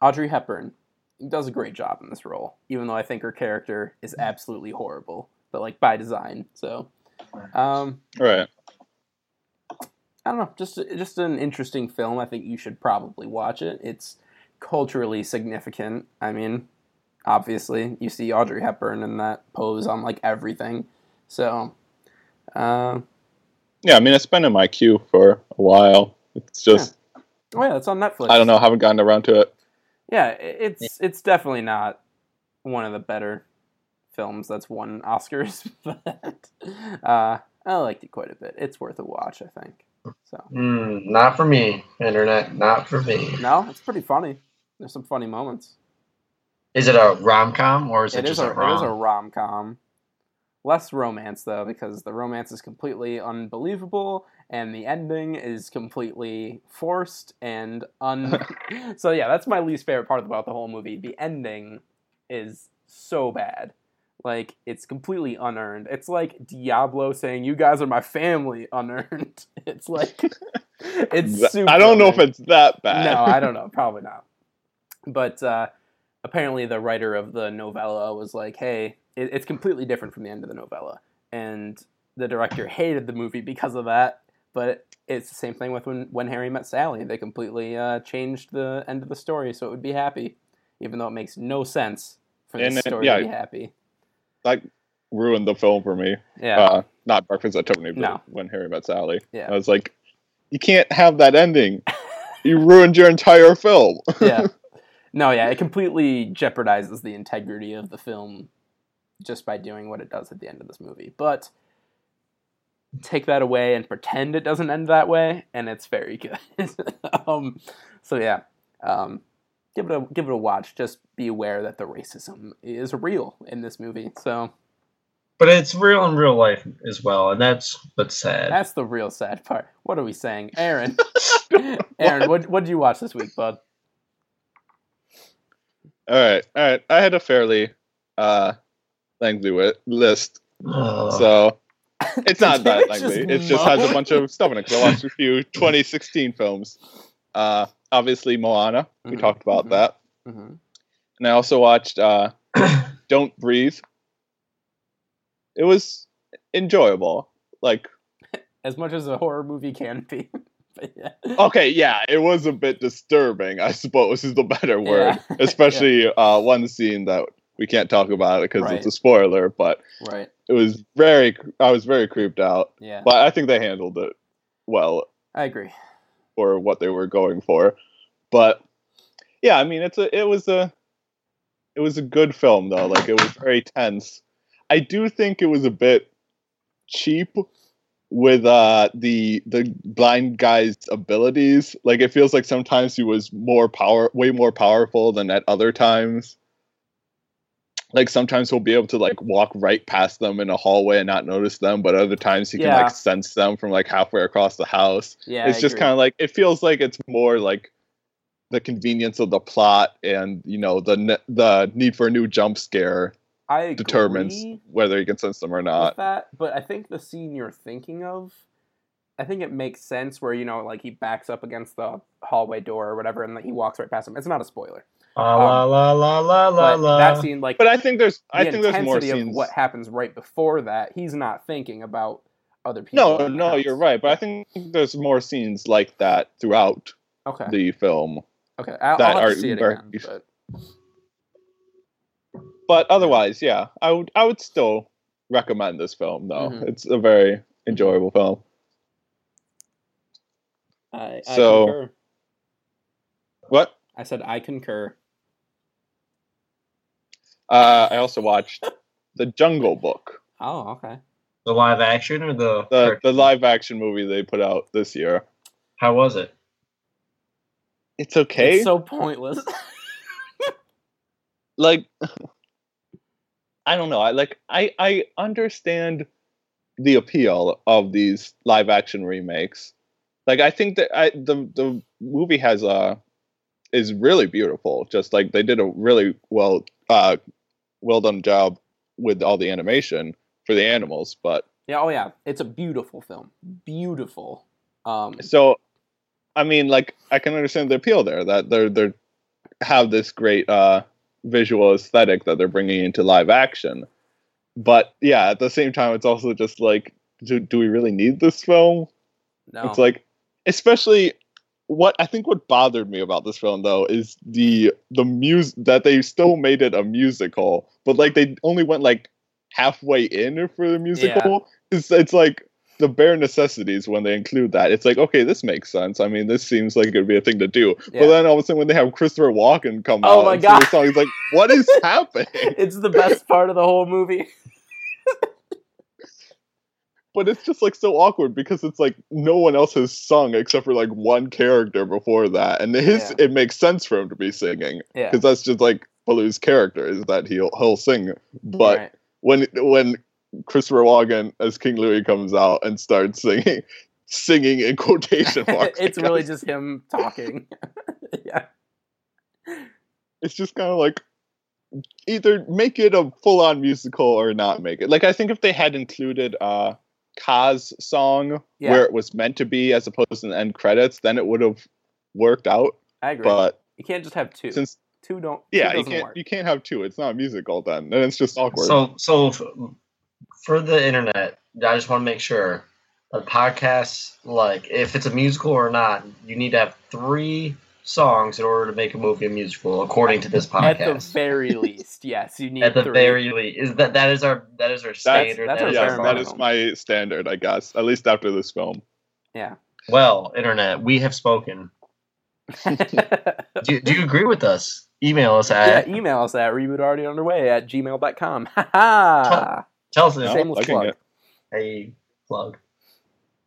Audrey Hepburn does a great job in this role, even though I think her character is absolutely horrible, but like by design. So, um, Right. I don't know, just just an interesting film. I think you should probably watch it. It's culturally significant. I mean, obviously, you see Audrey Hepburn in that pose on like everything. So, uh, Yeah, I mean, it's been in my queue for a while. It's just, oh yeah, it's on Netflix. I don't know, haven't gotten around to it. Yeah, i- it's it's definitely not one of the better films that's won Oscars, but uh, I liked it quite a bit. It's worth a watch, I think. So Mm, not for me, internet. Not for me. no, it's pretty funny. There's some funny moments. Is it a rom com or is it, It is just a, a, it is a rom? rom com. Less romance though, because the romance is completely unbelievable, and the ending is completely forced and un. so yeah, that's my least favorite part about the whole movie. The ending is so bad, like it's completely unearned. It's like Diablo saying, "You guys are my family," unearned. It's like it's super. I don't know if it's that bad. No, I don't know. Probably not. But uh, apparently, the writer of the novella was like, "Hey, it, it's completely different from the end of the novella," and the director hated the movie because of that. But it's the same thing with when when Harry met Sally. They completely uh, changed the end of the story so it would be happy, even though it makes no sense for the story yeah. to be happy. That ruined the film for me. Yeah, Uh, not Breakfast at Tiffany, but No. when Harry met Sally. Yeah. I was like, you can't have that ending. you ruined your entire film. yeah. No, yeah, it completely jeopardizes the integrity of the film just by doing what it does at the end of this movie. But take that away and pretend it doesn't end that way, and it's very good. um, so yeah, um, give it a give it a watch. Just be aware that the racism is real in this movie. So But it's real in real life as well, and that's what's sad. that's the real sad part. What are we saying, Aaron? Aaron, what what did you watch this week, bud? All right, all right. I had a fairly uh lengthy list, Ugh. so it's not that lengthy. just It just has a bunch of stuff in it. I watched a few 2016 films. Uh, obviously Moana. We Mhm, talked about mhm. that, hmm and I also watched uh, Don't Breathe. It was enjoyable. Like, As much as a horror movie can be. Yeah. okay, yeah, it was a bit disturbing. I suppose is the better word, Yeah. especially uh, one scene that we can't talk about because Right. it's a spoiler. But Right. it was very I was very creeped out. Yeah. But I think they handled it well I agree. Or what they were going for. But yeah, I mean it's a it was a it was a good film though. Like it was very tense. I do think it was a bit cheap with uh the the blind guy's abilities. Like it feels like sometimes he was more power way more powerful than at other times. Like sometimes he'll be able to like walk right past them in a hallway and not notice them, but other times he can like sense them from like halfway across the house Yeah. it's just kind of like it feels like it's more like the convenience of the plot and you know the the need for a new jump scare I agree determines whether he can sense them or not. that, but I think the scene you're thinking of, I think it makes sense where you know, like he backs up against the hallway door or whatever, and he walks right past him. It's not a spoiler, La la la la la la but la. that scene, like But I think there's the I think there's more scenes. of what happens right before that, he's not thinking about other people. no, no, house. you're right. But I think there's more scenes like that throughout Okay, the film. okay, I'll, that I'll have are to see it again. But But otherwise, yeah, I would I would still recommend this film though. Mhm. It's a very enjoyable film. I, I So- concur. What? I said I concur. Uh, I also watched The Jungle Book, Oh, okay. the live action or the the the live action movie they put out this year. How was it? It's okay. It's so pointless. like I don't know. I like I I understand the appeal of these live action remakes. Like I think that I the the movie has a is really beautiful. Just like they did a really well uh well done job with all the animation for the animals, but yeah. Oh, yeah. It's a beautiful film. Beautiful. Um. so I mean like I can understand the appeal there that they're they're have this great uh visual aesthetic that they're bringing into live action. But yeah, at the same time it's also just like do, do we really need this film? No. It's like especially what I think what bothered me about this film though is the the music that they still made it a musical, but like they only went like halfway in for the musical. It's it's like the bare necessities when they include that. It's like okay, this makes sense. I mean, this seems like it would be a thing to do. Yeah. But then all of a sudden, when they have Christopher Walken come Oh out my the God. song, it's like, what is happening? it's the best part of the whole movie. but it's just like so awkward because it's like no one else has sung except for like one character before that, and his Yeah. it makes sense for him to be singing Yeah. because that's just like Baloo's character is that he'll he'll sing. But Right. when when Christopher Walken as King Louis comes out and starts singing, singing in quotation marks, it's I really just him talking. yeah. it's just kind of like either make it a full on musical or not make it. Like I think if they had included uh Kaa's song Yeah. where it was meant to be as opposed to the end credits, then it would have worked out. I agree. But you can't just have two. since two don't. yeah, two you can't work. you can't have two. It's not a musical then, and it's just awkward. So, so f- for the internet, I just want to make sure a podcast, like if it's a musical or not, you need to have three songs in order to make a movie a musical, according to this podcast. At the very least, yes, you need At the three. very least, is that that is our that is our standard. that's that our is yes, bare our that bar. is minimum. my standard, I guess. At least after this film. Yeah. Well, internet, we have spoken. Do, do you agree with us? Email us yeah, at email us at reboot already underway at gmail.com. Ha ha! Tell us No, a, Shameless plug. it. a plug.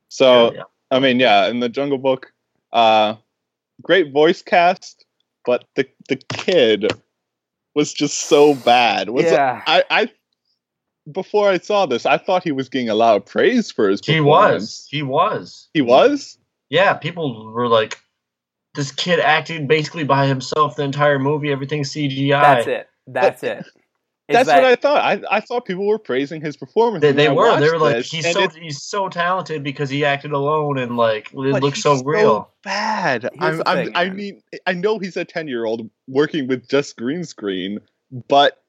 So Yeah, I mean, yeah, in the Jungle Book, uh, great voice cast. but the the kid was just so bad. Was Yeah. I, I before I saw this, I thought he was getting a lot of praise for his He was. He was. He was? Yeah, people were like, "This kid acted basically by himself the entire movie. Everything CGI." That's it. That's it. Is That's that- what I thought. I, I thought people were praising his performance. They, they were. They watched were like, this, "He's so it- he's so talented because he acted alone and like it but looks he's so real." bad. I'm, the I'm, thing, I mean, I know he's a ten year old working with just green screen, but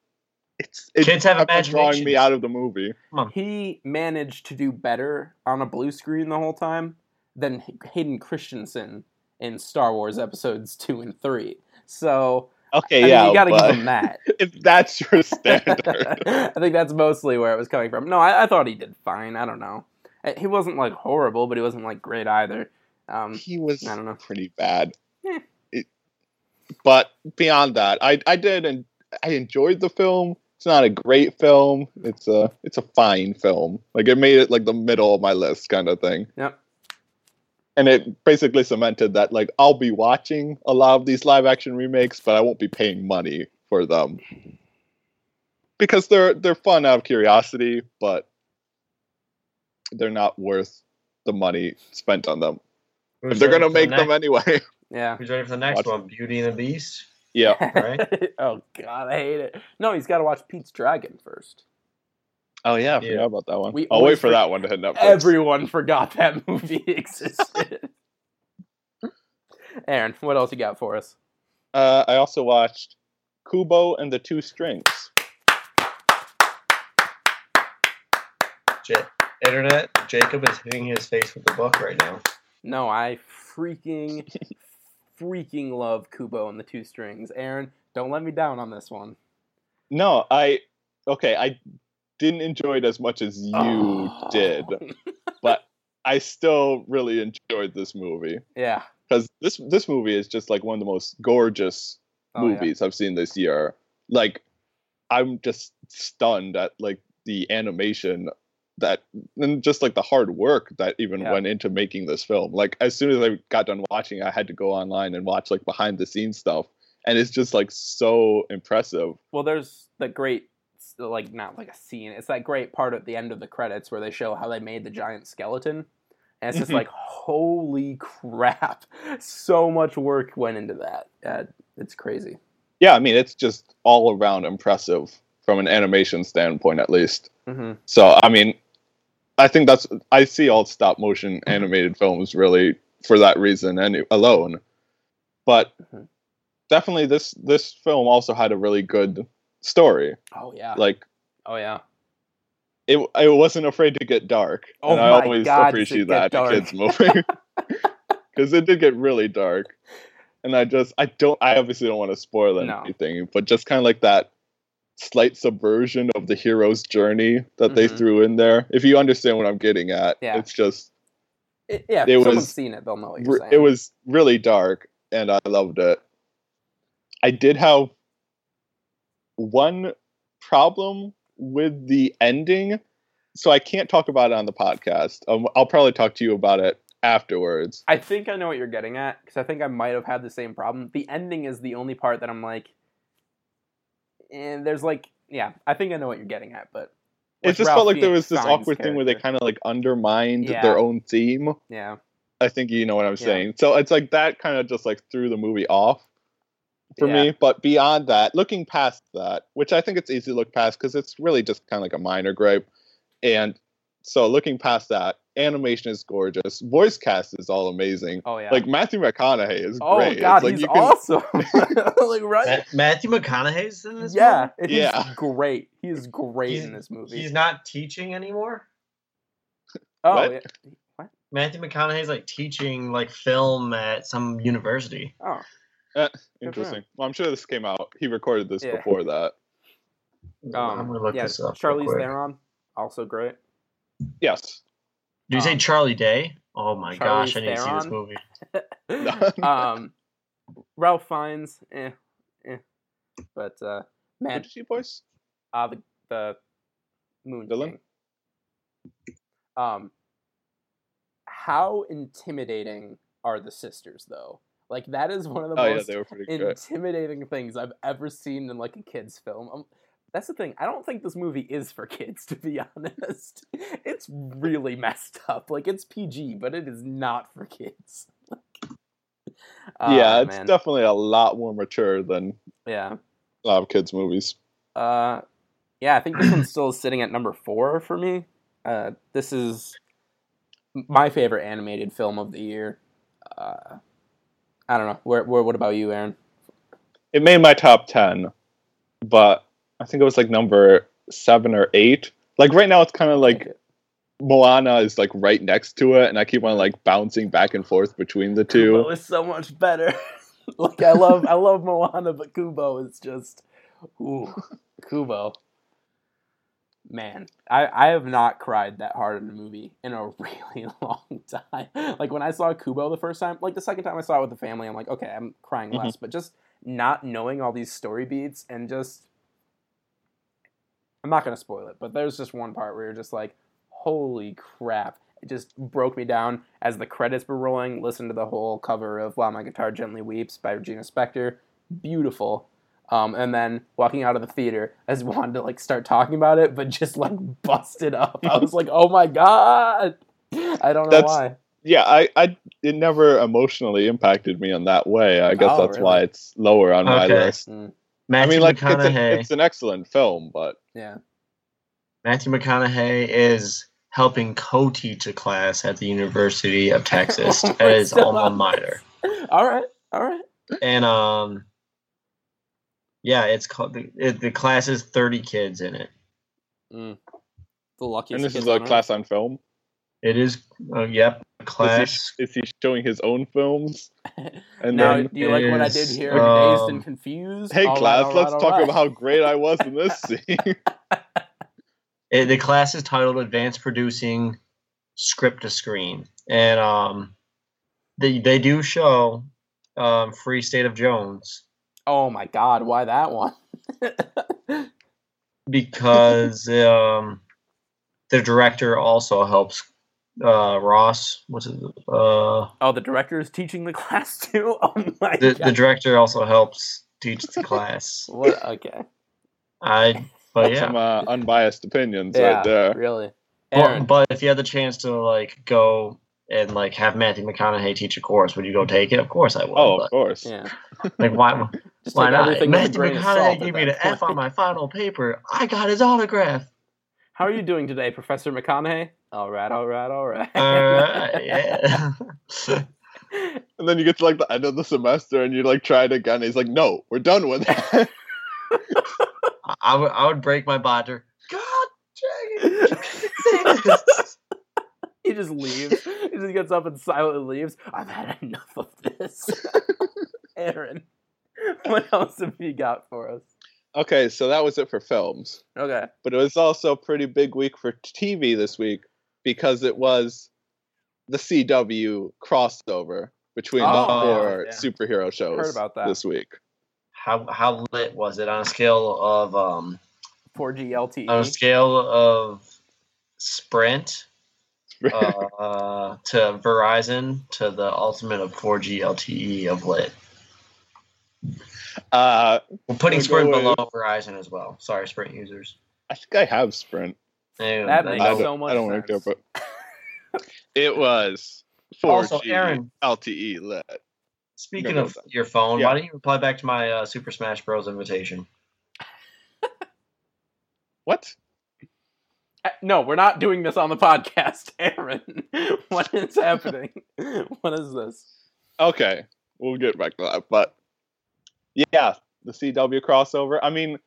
it's it's Kids have kept drawing me out of the movie. he managed to do better on a blue screen the whole time than Hayden Christensen in Star Wars episodes two and three. So Okay, I mean, yeah, you got to give him that. if that's your standard, I think that's mostly where it was coming from. No, I, I thought he did fine. I don't know. Uh, He wasn't like horrible, but he wasn't like great either. Um, he was I don't know. pretty bad. Eh. It- but beyond that, I I did and I enjoyed the film. It's not a great film. It's a it's a fine film. Like it made it like the middle of my list kind of thing. Yep. And it basically cemented that like I'll be watching a lot of these live action remakes, but I won't be paying money for them. Because they're they're fun out of curiosity, but they're not worth the money spent on them. Who's If they're gonna for the make them anyway. yeah. Who's ready for the next Watch- one? Beauty and the Beast. yeah. Right? oh God, I hate it. No, he's got to watch Pete's Dragon first. Oh yeah, I Yeah. forgot about that one. We I'll wait for for- that one to hit Netflix. Everyone forgot that movie existed. Aaron, what else you got for us? uh, I also watched Kubo and the Two Strings. J- Internet. Jacob is hitting his face with the book right now. No, I freaking, freaking love Kubo and the Two Strings. Aaron, don't let me down on this one. No, I okay, I didn't enjoy it as much as you Oh. did, but I still really enjoyed this movie Yeah. because this this movie is just like one of the most gorgeous Oh, yeah. movies I've seen this year. Like, I'm just stunned at like the animation that and just like the hard work that even Yeah. went into making this film. Like, as soon as I got done watching, I had to go online and watch like behind the scenes stuff, and it's just like so impressive. Well, there's the great, like, not like a scene. It's that great part at the end of the credits where they show how they made the giant skeleton. And it's just Mhm. like, holy crap. So much work went into that. Uh, it's crazy. Yeah, I mean, it's just all around impressive from an animation standpoint, at least. hmm So, I mean, I think that's I see all stop motion animated films really for that reason and alone. But Mhm. definitely this this film also had a really good story. Oh, yeah. Like oh, yeah. it it wasn't afraid to get dark. Oh and I always God, appreciate that in kids movie. Cuz it did get really dark. And I just I don't I obviously don't want to spoil No. anything, but just kind of like that slight subversion of the hero's journey that they Mhm. threw in there. If you understand what I'm getting at, Yeah. it's just It, yeah, if It someone's was seen it, they'll know what you're saying. it was really dark and I loved it. I did have one problem with the ending, so I can't talk about it on the podcast. Um, I'll probably talk to you about it afterwards. I think I know what you're getting at because I think I might have had the same problem. The ending is the only part that I'm like, and there's like, yeah, I think I know what you're getting at, but It just Ralph felt like there was this awkward thing where they kind of like undermined Yeah. their own theme. yeah, I think you know what I'm Yeah. saying. So it's like that kind of just like threw the movie off for Yeah. me. But beyond that, looking past that, which I think it's easy to look past because it's really just kind of like a minor gripe. And so looking past that, animation is gorgeous. Voice cast is all amazing. oh yeah, Like Matthew McConaughey is oh great. god, it's like he's you can, awesome. like right, Ma- Matthew McConaughey's in this. yeah, movie? he's Yeah. great. He is great He's- in this movie. He's not teaching anymore. oh What? yeah. Matthew McConaughey's like teaching like film at some university. oh Interesting. Well, I'm sure this came out. He recorded this Yeah. before that. I'm um, gonna look yeah, this up. real Charlize quick. Theron, also great. Yes. Did you say Um, Charlie Day? Oh my gosh, I Charlize need to see this Theron? movie. um, Ralph Fiennes, eh, eh. But uh, Who man, did she voice? uh, the the Moon Villain? King. Um, how intimidating are the sisters though? Like that is one of the Oh most were pretty good. intimidating things I've ever seen in like a kids film. Um, that's the thing. I don't think this movie is for kids, to be honest. It's really messed up. Like it's PG, but it is not for kids. yeah, Ah, it's man. definitely a lot more mature than yeah. a lot of kids' movies. Uh, yeah, I think this one's still sitting at number four for me. Uh, this is my favorite animated film of the year. Uh, I don't know. Where, where, what about you, Aaron? It made my top ten, but I think it was like number seven or eight. Like right now, it's kind of like Moana is like right next to it, and I keep on like bouncing back and forth between the Kubo two. is so much better. like I love, I love Moana, but Kubo is just, ooh, Kubo. Man, I, I have not cried that hard in a movie in a really long time. Like when I saw Kubo the first time, like the second time I saw it with the family, I'm like, okay, I'm crying less. Mm-hmm. But just not knowing all these story beats and just, I'm not gonna spoil it, but there's just one part where you're just like, holy crap! It just broke me down as the credits were rolling. Listen to the whole cover of "While My Guitar Gently Weeps" by Regina Spektor, beautiful. Um, and then walking out of the theater, I just wanted to like start talking about it, but just like busted up. I was like, "Oh my god!" I don't know That's- why. Yeah, I, I, it never emotionally impacted me in that way. I guess Oh, that's really? why it's lower on my Okay. list. Mm, I mean, like it's, a, it's an excellent film, but yeah. Matthew McConaughey is helping co-teach a class at the University of Texas Oh, at we're his alma mater, All right. All right. and um, yeah, it's called the, it, the class is thirty kids in it. Mm. The luckiest. and this is a on class on film. It is, uh, yep, Is class. he, is he showing his own films? And now, then, do you like what I did is, here? Dazed um, and confused. hey All right, class, all let's right, talk all about how great I was in this scene. It, the class is titled Advanced Producing Script to Screen, and um, they they do show um, Free State of Jones Oh my God! Why that one? because um, the director also helps uh, Ross. What's it? Uh, oh, the director is teaching the class too. Oh my the God! the director also helps teach the class. what? Okay. I but Some yeah. uh, unbiased opinions Yeah. right there. Really. But, Aaron. but if you had the chance to like go and like have Matthew McConaughey teach a course, would you go take it? Of course I would. Oh, of course. yeah. like why? Just Why not? everything with a Matthew grain of salt McConaughey gave me that the F on my final paper. I got his autograph. How are you doing today, Professor McConaughey? All right. All right. All right. All right, yeah. And then you get to like the end of the semester and you like try it again. He's like, no, we're done with it. I would I would break my binder. God dang it! Say this. he just leaves. He just gets up and silently leaves. I've had enough of this. Aaron, what else have you got for us? okay, so that was it for films. Okay. But it was also a pretty big week for TV this week because it was the CW crossover between the Oh, four yeah. superhero shows Heard about that. this week. How how lit was it on a scale of um 4G LTE. on a scale of Sprint uh, to Verizon to the ultimate of 4G LTE of lit. Uh, We're putting Sprint go below Verizon as well. Sorry, Sprint users. I think I have Sprint. Anyway, That that's- makes I don't, so much I don't work there, sense. but it was 4G Also, Aaron- LTE lit. Speaking No, of no, no. your phone, Yeah. why don't you reply back to my uh, Super Smash Bros. invitation? What? Uh, No, we're not doing this on the podcast, Aaron. what is happening? What is this? Okay, we'll get back to that. But yeah, the CW crossover. I mean,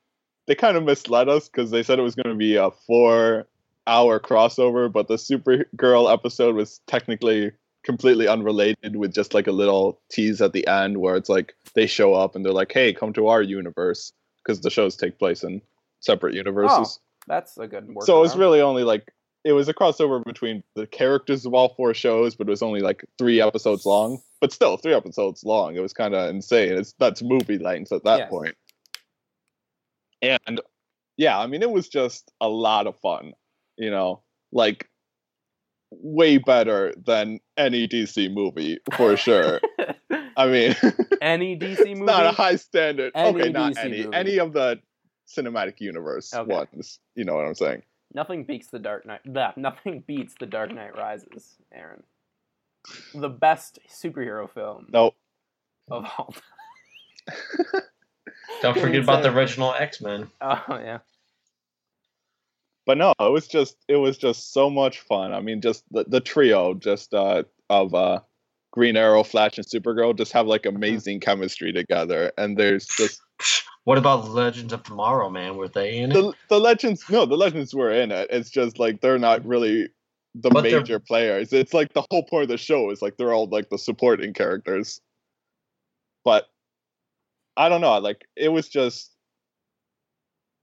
they kind of misled us because they said it was going to be a four-hour crossover, but the Supergirl episode was technically completely unrelated, with just like a little tease at the end where it's like they show up and they're like, "Hey, come to our universe," because the shows take place in separate universes. That's a good work. So it was really only like it was a crossover between the characters of all four shows, but it was only like three episodes long. But still, three episodes long. It was kind of insane. It's that's movie length at that Yes. point. And yeah, I mean, it was just a lot of fun. You know, like way better than any DC movie for sure. I mean, Any DC movie? not a high standard. Any okay, not DC any. movie. Any of the cinematic universe Okay. ones. You know what I'm saying? Nothing beats the Dark Knight. Blah, nothing beats the Dark Knight Rises, Aaron. The best superhero film Nope. of all time. Don't forget about the original X Men. Oh yeah. but no, it was just it was just so much fun. I mean, just the, the trio just uh, of uh, Green Arrow, Flash, and Supergirl just have like amazing chemistry together. And there's just What about Legends of Tomorrow, man? Were they in it? the the legends. No, the legends were in it. It's just like they're not really the But they're- major players. It's like the whole point of the show is like they're all like the supporting characters. But I don't know. Like it was just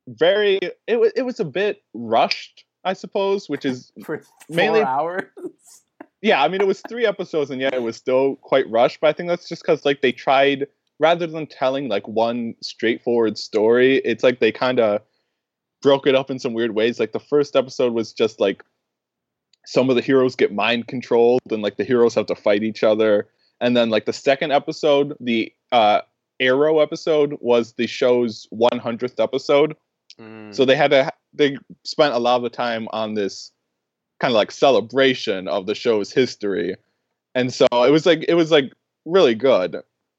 very. It was it was a bit rushed, I suppose, which is For four Mainly- hours. yeah, I mean, it was three episodes, and yet it was still quite rushed. But I think that's just because like they tried rather than telling like one straightforward story, it's like they kind of broke it up in some weird ways. Like the first episode was just like some of the heroes get mind controlled, and like the heroes have to fight each other. And then like the second episode, the uh, Arrow episode was the show's 100th episode. Mm. So they had to they spent a lot of the time on this kind of like celebration of the show's history. And so it was like it was like really good,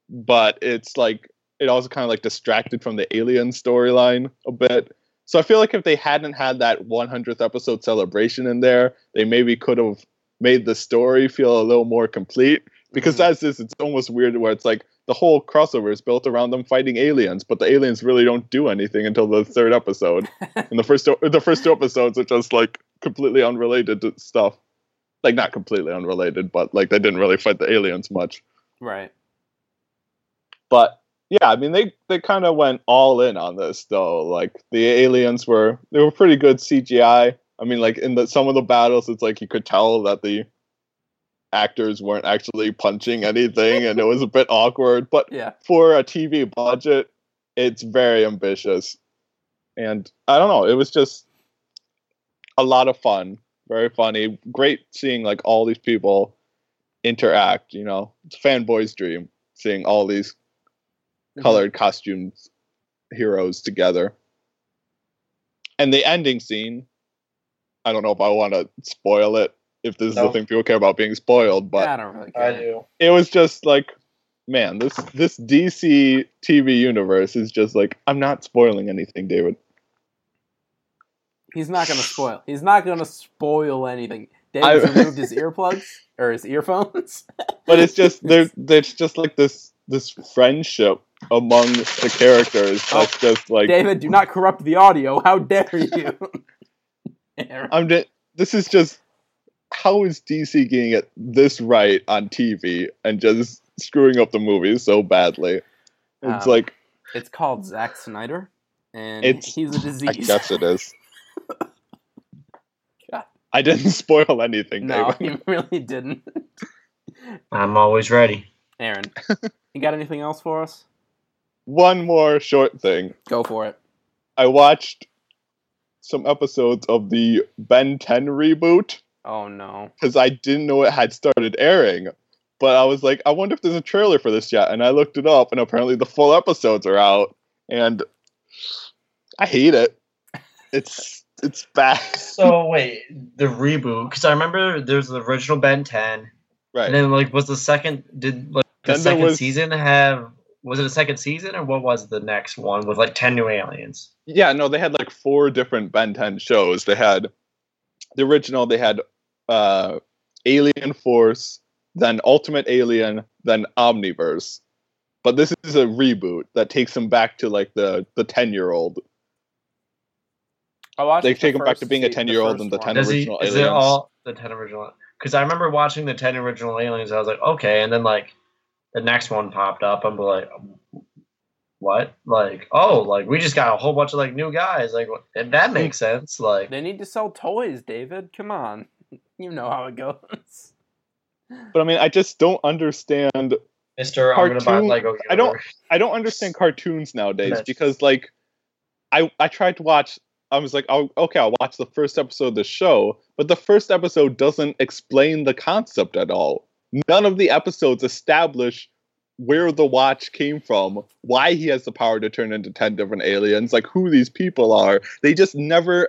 but it's like it also kind of like distracted from the alien storyline a bit. So I feel like if they hadn't had that 100th episode celebration in there, they maybe could have made the story feel a little more complete. Because Mhm. that's this, it's almost weird where it's like the whole crossover is built around them fighting aliens, but the aliens really don't do anything until the third episode. and the first the first two episodes are just like completely unrelated to stuff. Like not completely unrelated, but like they didn't really fight the aliens much. right. But yeah, I mean they they kind of went all in on this though. Like the aliens were they were pretty good CGI. I mean like in the some of the battles it's like you could tell that the actors weren't actually punching anything and it was a bit awkward, but Yeah. for a TV budget, it's very ambitious. And I don't know, it was just a lot of fun, very funny, great seeing like all these people interact, you know. It's a fanboy's dream seeing all these Colored costumes heroes together. And the ending scene, I don't know if I want to spoil it if this is the thing people care about being spoiled, but I don't really care. do. it was just like man this this dc tv universe is just like i'm not spoiling anything david He's not gonna spoil. He's not gonna spoil anything. I- David's removed his earplugs or his earphones. but it's just there there's just like this this friendship among the characters that's just like David, do not corrupt the audio. How dare you? I'm just this is just how is dc getting it this right on tv and just screwing up the movies so badly it's Um, like It's called Zack Snyder, and It's- he's a disease. I guess it is i didn't spoil anything No, david he really didn't. I'm always ready. Aaron, you got anything else for us? One more short thing Go for it. I watched some episodes of the Ben 10 reboot Oh no. because I didn't know it had started airing. But I was like, I wonder if there's a trailer for this yet. And I looked it up, and apparently the full episodes are out. And I hate it. It's it's bad. So wait, the reboot? Because I remember there's the original Ben 10, right. and then like was the second did like the Then second was- season have was it a second season or what was the next one with like 10 new aliens? yeah, no, they had like four different Ben 10 shows. They had the original, they had uh, Alien Force, then Ultimate Alien, then Omniverse. But this is a reboot that takes them back to like the the 10 year old. I watched They the take him back to being a 10-year-old and the 10 Does he, original is it all the 10 original? Because I remember watching the 10 original aliens. I was like, okay, and then like the next one popped up. I'm like, what? Like, oh, like we just got a whole bunch of like new guys. Like, and that makes sense. Like, They need to sell toys, David. Come on. You know how it goes. But I mean, I just don't understand Mister, I'm gonna buy Cartoon- Lego. I don't- I don't understand cartoons nowadays because like I I tried to watch I was like, oh okay, I'll watch the first episode of the show, but the first episode doesn't explain the concept at all. None of the episodes establish where the watch came from, why he has the power to turn into 10 different aliens, like who these people are. They just never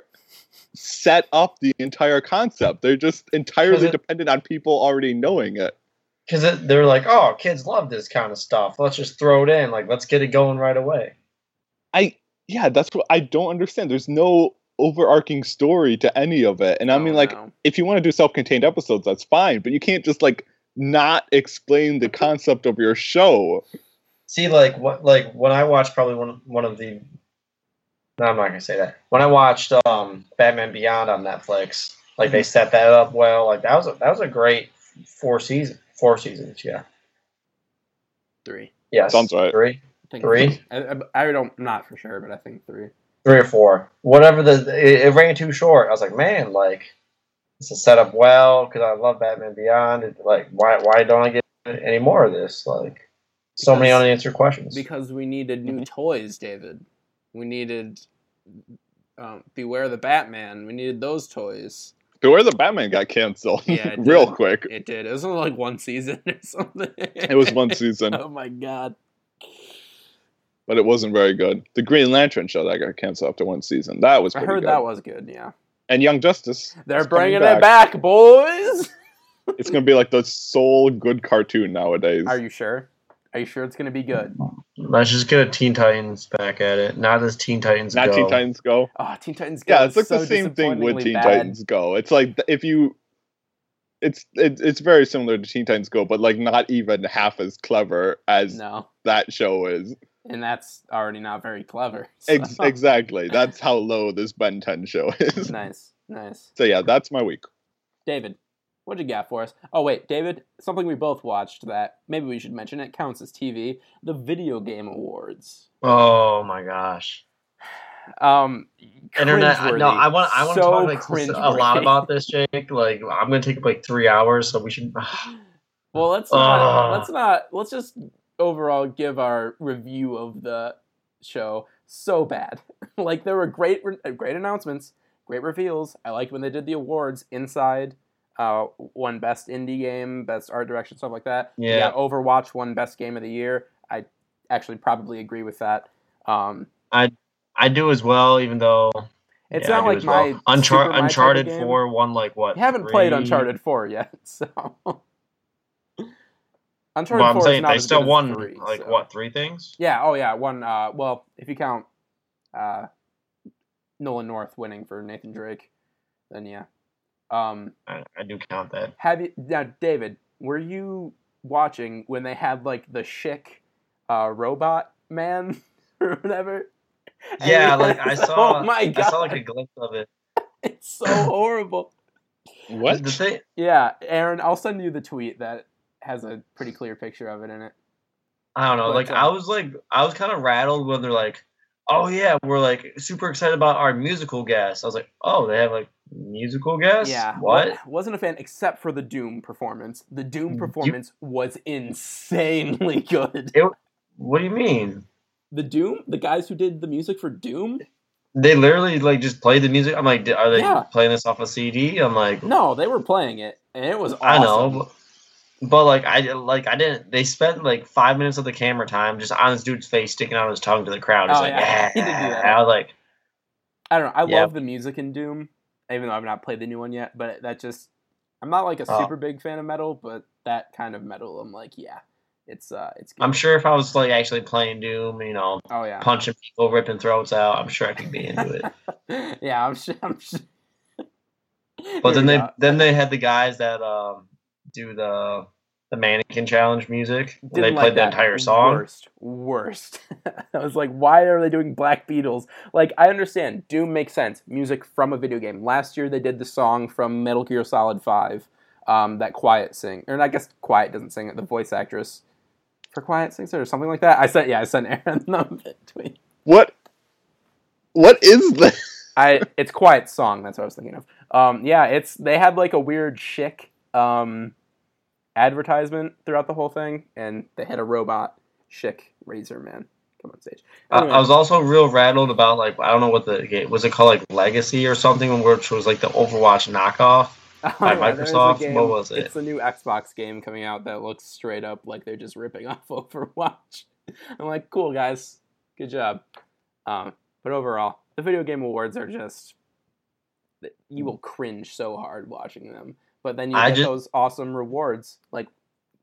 set up the entire concept. They're just entirely it- dependent on people already knowing it. Because they're like, oh, kids love this kind of stuff. Let's just throw it in. Like, let's get it going right away. I yeah, that's what I don't understand. There's no overarching story to any of it. And I Oh, mean like no. if you want to do self-contained episodes, that's fine, but you can't just like not explain the concept of your show. See, like what, like when I watched probably one one of the. No, I'm not gonna say that. When I watched um Batman Beyond on Netflix, like they set that up well. Like that was a, that was a great four season, four seasons. Yeah. three. Yes. Sounds right. Three, I Three? I, I, I don't, I'm not for sure, but I think three. three or four, whatever. The it, it ran too short. I was like, man, like this is set up well because I love Batman Beyond. It, like, why why don't I get any more of this? Like, so many unanswered questions. Because we needed new toys, David. We needed um, Beware the Batman. We needed those toys. Beware the Batman got canceled Yeah, real did. quick. It did. It was only like one season or something. It was one season, oh my god. but it wasn't very good. The Green Lantern show that got canceled after one season. That was I heard good. that was good. Yeah, and Young Justice. they're is coming bringing it back, boys. It's gonna be like the sole good cartoon nowadays. Are you sure? Are you sure it's gonna be good? Let's just get a Teen Titans back at it. Not as Teen Titans Not Go. Teen Titans Go. Oh, Teen Titans Go. Yeah, it's like so the same thing with Teen bad. Titans Go. It's like if you, it's it, it's very similar to Teen Titans Go, but like not even half as clever as No, that show is. And that's already not very clever. so- Ex- exactly. That's how low this Ben 10 show is. nice, nice. So yeah, that's my week. David, what'd you got for us? Oh wait, David, something we both watched that maybe we should mention. It counts as TV. The Video Game Awards. Oh my gosh. Um, Internet. I- No, I want. I want to So talk like s- a lot about this, Jake. Like, I'm gonna take up like three hours, so we should. Well, let's not. Ugh. let's not. Let's just overall give our review of the show. So bad. like there were great, uh, great announcements, great reveals. I liked when they did the awards inside. Uh, won best indie game, best art direction, stuff like that. Yeah. Overwatch won best game of the year. I actually probably agree with that. Um, I I do as well, even though it's yeah, not like my well. Unchar- super my type of Uncharted. Four won like what? You haven't played Uncharted Four yet, so. Uncharted Well, I'm 4 is saying not they as still good as won three, like so- what three things? Yeah. Oh, yeah. One. Uh, well, if you count uh, Nolan North winning for Nathan Drake, then yeah. Um, I, I do count that. have you now, David? Were you watching when they had like the Schick uh, robot man or whatever? And Yeah, you- like I saw. Oh my god! I saw like a glimpse of it. It's so horrible. What? The thing, Yeah, Aaron, I'll send you the tweet that has a pretty clear picture of it in it. I don't know. But, Like uh, I was like I was kind of rattled when they're like, "Oh yeah, we're like super excited about our musical guest." I was like, "Oh, they have like musical guests? Yeah. What? wa- Wasn't a fan except for the Doom performance. The Doom performance was insanely good. What do you mean? The Doom, the guys who did the music for Doom, They literally like just played the music. I'm like, are they Yeah. playing this off a CD? I'm like, no, they were playing it, and it was awesome. I know, but, like I like I didn't. They spent like five minutes of the camera time just on this dude's face, sticking out his tongue to the crowd. He's Oh, like, yeah. yeah. He did do that. I was like, I don't know. I Yeah. love the music in Doom, even though I've not played the new one yet. But that just, I'm not like a Oh. super big fan of metal, but that kind of metal, I'm like, yeah, it's uh, it's. Good. I'm sure if I was like actually playing Doom, you know, Oh yeah. punching people, ripping throats out, I'm sure I could be into it. yeah, I'm sure. I'm sure. But Here then they go. then they had the guys that um do the the mannequin challenge music. and they Didn't played like the entire song. Worst, worst. I was like, why are they doing Black Beatles? Like, I understand Doom makes sense. Music from a video game. Last year they did the song from Metal Gear Solid Five, um, that Quiet sing, or I guess Quiet doesn't sing it. The voice actress for Quiet sings it or something like that. I sent yeah, I sent Aaron the tweet. What? What is this? I it's Quiet song. That's what I was thinking of. Um, yeah, it's they had like a weird Schick um, advertisement throughout the whole thing, and they had a robot Schick Razor Man come on stage. I, Anyway. I was also real rattled about like I don't know what the game was it called like Legacy or something, which was like the Overwatch knockoff. By yeah, Microsoft? What was it? It's a new Xbox game coming out that looks straight up like they're just ripping off Overwatch. I'm like, cool guys, good job. Um, but overall, the video game awards are just you will cringe so hard watching them. But then you I get just- those awesome rewards like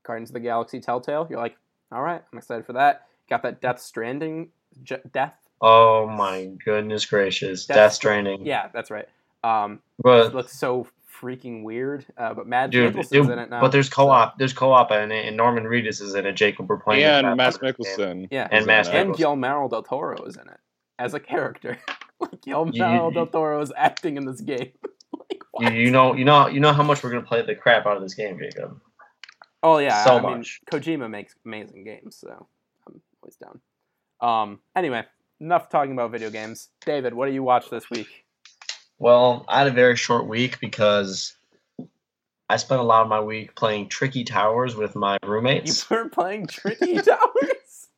Guardians of the Galaxy Telltale. You're like, all right, I'm excited for that. Got that Death Stranding, J- Death. Oh my goodness gracious, Death Death, Stranding. Yeah, that's right. Um, it but looks so freaking weird. Uh, but Mads dude, Mikkelsen's dude, in it now. but there's co-op. There's co-op in it, and Norman Reedus is in it. Jacob we're playing. and Matt game. Mikkelsen. Yeah, And is Matt and Guillermo del Toro is in it as a character. like Guillermo del Toro is acting in this game. You, you know, you know, you know how much we're gonna play the crap out of this game, Jacob. oh yeah, so I mean, much. Kojima makes amazing games, so I'm always down. Um, anyway, enough talking about video games. David, what do you watch this week? Well, I had a very short week because I spent a lot of my week playing Tricky Towers with my roommates. You were playing Tricky Towers.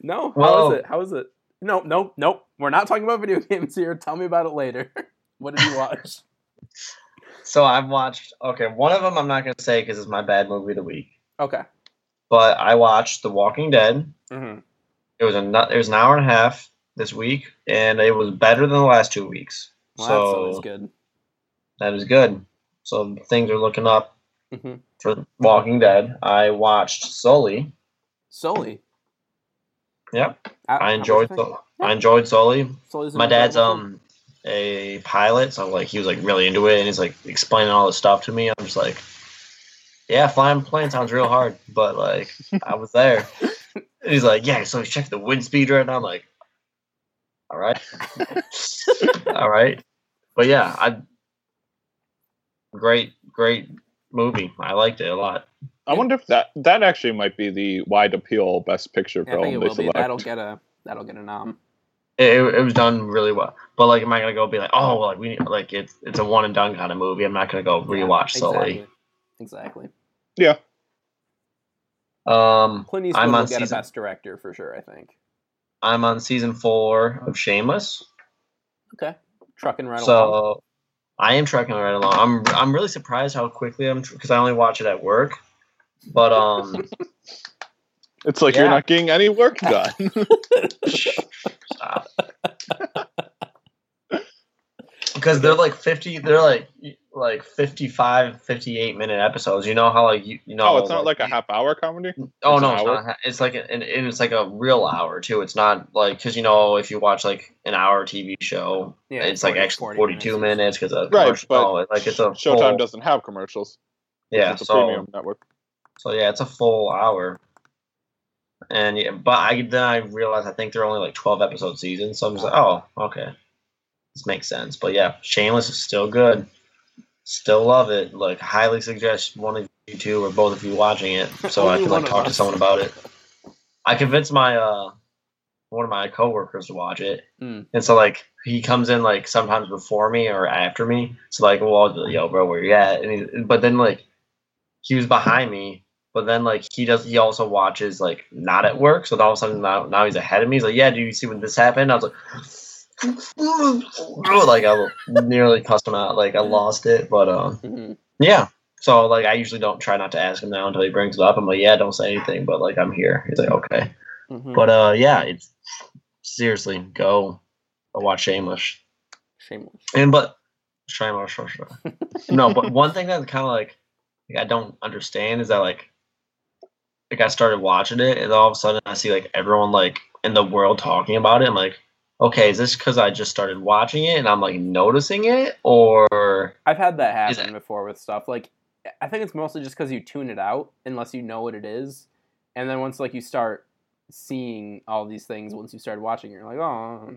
No, how Well- is it? How is it? No, no, nope. We're not talking about video games here. Tell me about it later. What did you watch? So I've watched. Okay, one of them I'm not gonna say because it's my bad movie of the week. okay. But I watched The Walking Dead. hmm It was a it was an hour and a half this week, and it was better than the last two weeks. Well, that's so always good. that is good. So things are looking up hmm for Walking Dead. I watched Sully. Sully. Yep, How- I enjoyed was it? Sul- I enjoyed Sully. Sully's My dad's incredible um a pilot, so like he was like really into it, and he's like explaining all this stuff to me. I'm just like, yeah, flying a plane sounds real hard, but like I was there. And he's like, yeah, so check the wind speed right now. I'm like, all right, all right, but yeah, I great, great movie. I liked it a lot. I wonder if that that actually might be the wide appeal best picture Yeah, I think it film they will be. select. That'll get a that'll get a nom. It, it, it was done really well, but like, am I gonna go be like, oh, like we like it's it's a one and done kind of movie? I'm not gonna go rewatch Yeah, Sully. Exactly. exactly. yeah, Um, Clint Eastwood I'm will on get season- a best director for sure. I think. I'm on season four of Shameless, Okay. Trucking right so along. So, I am trucking right along. I'm I'm really surprised how quickly I'm because I only watch it at work, but um, it's like Yeah. you're not getting any work done. stop. Because they're like 50, they're like like 55, 58 minute episodes. You know how like you, you know oh, it's not like a half hour comedy. Oh It's no, an it's hour? not. It's like an, and it's like a real hour too. It's not like because you know if you watch like an hour TV show, Yeah, it's like actually forty two minutes. minutes because of Right, commercial- but oh, no, it's like it's a Showtime full, doesn't have commercials. yeah. it's a So premium network. so yeah, it's a full hour. And yeah, but I then I realized I think they're only like twelve episode seasons, so I'm just like, oh, okay, this makes sense. But yeah, Shameless is still good, still love it. Like highly suggest one of you two or both of you watching it, so I can like talk to someone about it. I convinced my uh one of my coworkers to watch it, Mm. and so like he comes in like sometimes before me or after me. So like, well, I'll be like, yo, bro, where you at? And he, but then like he was behind me, but then like he does he also watches like not at work. So all of a sudden now, now he's ahead of me. He's like, yeah, do you see when this happened? I was like, like I nearly cussed him out. Like I lost it, but um. Mhm. Yeah. So like I usually don't try not to ask him now until he brings it up. I'm like, yeah, don't say anything, but like I'm here. He's like, okay. Mhm. But uh yeah, it's seriously go, go watch Shameless. Shameless. And but Shameless, sure, sure. no, but one thing that's kind of like, like I don't understand is that like like I started watching it and all of a sudden I see like everyone like in the world talking about it. I'm like, okay, is this because I just started watching it and I'm like noticing it, or I've had that happen before with stuff. Like, I think it's mostly just because you tune it out unless you know what it is, and then once like you start seeing all these things, once you start watching, it, you're like, oh,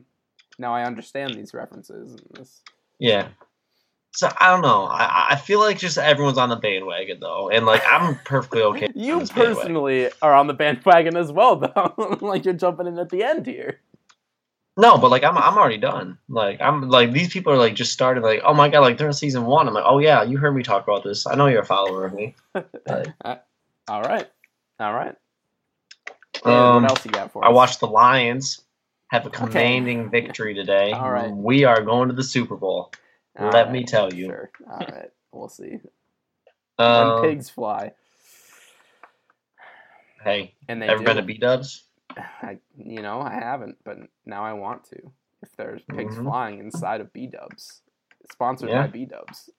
now I understand these references. And this. Yeah. So I don't know. I, I feel like just everyone's on the bandwagon though, and like I'm perfectly okay. You this bandwagon. personally are on the bandwagon as well, though. like you're jumping in at the end here. No, but like I'm I'm already done. Like I'm like these people are like just started like oh my god like they're in season one. I'm like oh yeah you heard me talk about this. I know you're a follower of me. Like, All right, all right. Um, what else you got for I us? watched the Lions have a commanding victory today. All right. We are going to the Super Bowl. All Let right, me tell you. Sure. All right, we'll see. Um, when pigs fly, hey, and they ever do. been to B Dubs? I, you know, I haven't, but now I want to. If there's pigs Mhm. flying inside of B Dubs, sponsored Yeah. by B Dubs.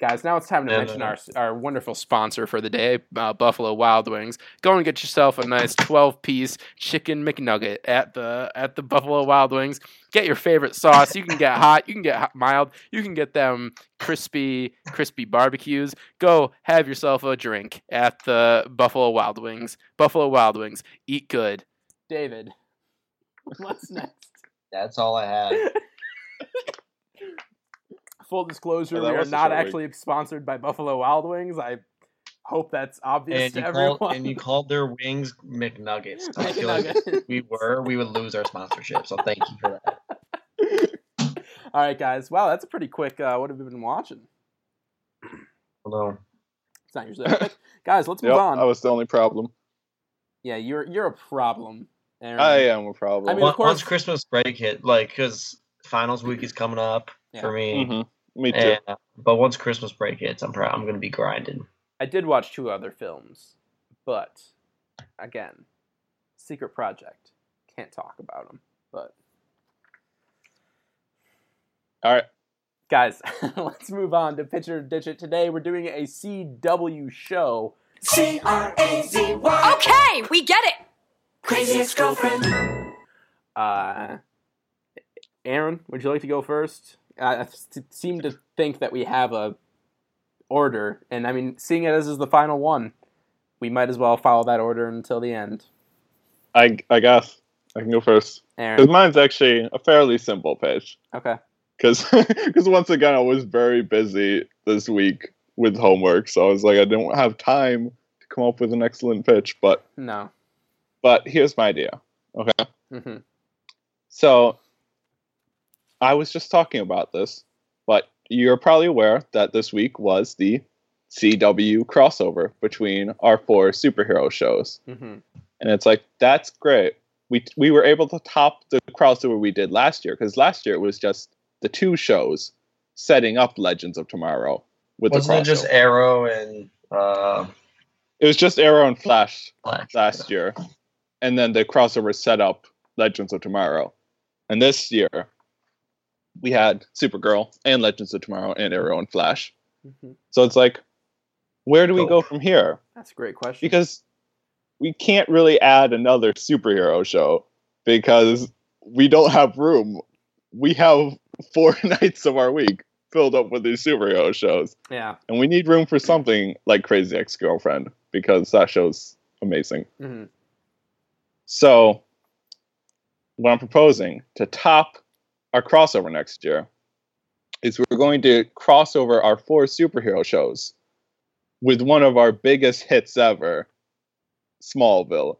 Guys, now it's time to Yeah, mention no, our our wonderful sponsor for the day, uh, Buffalo Wild Wings. Go and get yourself a nice 12-piece chicken McNugget at the at the Buffalo Wild Wings. Get your favorite sauce. You can get hot, you can get hot, mild, you can get them crispy crispy barbecues. Go have yourself a drink at the Buffalo Wild Wings. Buffalo Wild Wings. Eat good. David, what's next? That's all I had. Full disclosure, Oh, we are not short week. actually sponsored by Buffalo Wild Wings. I hope that's obvious and to you everyone. called and you called their wings McNuggets. I feel like we were, we would lose our sponsorship. So thank you for that. All right, guys. Wow, that's a pretty quick. Uh, what have you been watching? Hello. It's not usually quick. guys. Let's move Yep, on. I was the only problem. Yeah, you're you're a problem. Aaron. I am a problem. I mean, of Once, course- once Christmas break hit, like, because finals week is coming up Yeah. for me. Mhm. Me too. And, uh, but once Christmas break hits, I'm probably I'm gonna be grinding. I did watch two other films, but again, secret project. Can't talk about them. But All right. guys, let's move on to Pitch It or Ditch It. Today we're doing a CW show. C R A Z Y. Okay, we get it. Crazy ex girlfriend. Uh, Aaron, would you like to go first? I seem to think that we have a order, and I mean, seeing it as is the final one, we might as well follow that order until the end. I I guess I can go first because mine's actually a fairly simple pitch. okay. Because because once again I was very busy this week with homework, so I was like I don't have time to come up with an excellent pitch. But No. but here's my idea. Okay. hmm So I was just talking about this, but you're probably aware that this week was the CW crossover between our four superhero shows. hmm And it's like that's great. We we were able to top the crossover we did last year because last year it was just the two shows setting up Legends of Tomorrow with Wasn't the crossover. it just Arrow and uh, it was just Arrow and Flash Flash? last year, and then the crossover set up Legends of Tomorrow. And this year, we had Supergirl and Legends of Tomorrow and Arrow and Flash. hmm So it's like, where do we go from here? That's a great question. Because we can't really add another superhero show because we don't have room. We have four nights of our week filled up with these superhero shows, yeah. and we need room for something like Crazy Ex Girlfriend because that show's amazing. hmm So, what I'm proposing to top our crossover next year is we're going to cross over our four superhero shows with one of our biggest hits ever, Smallville.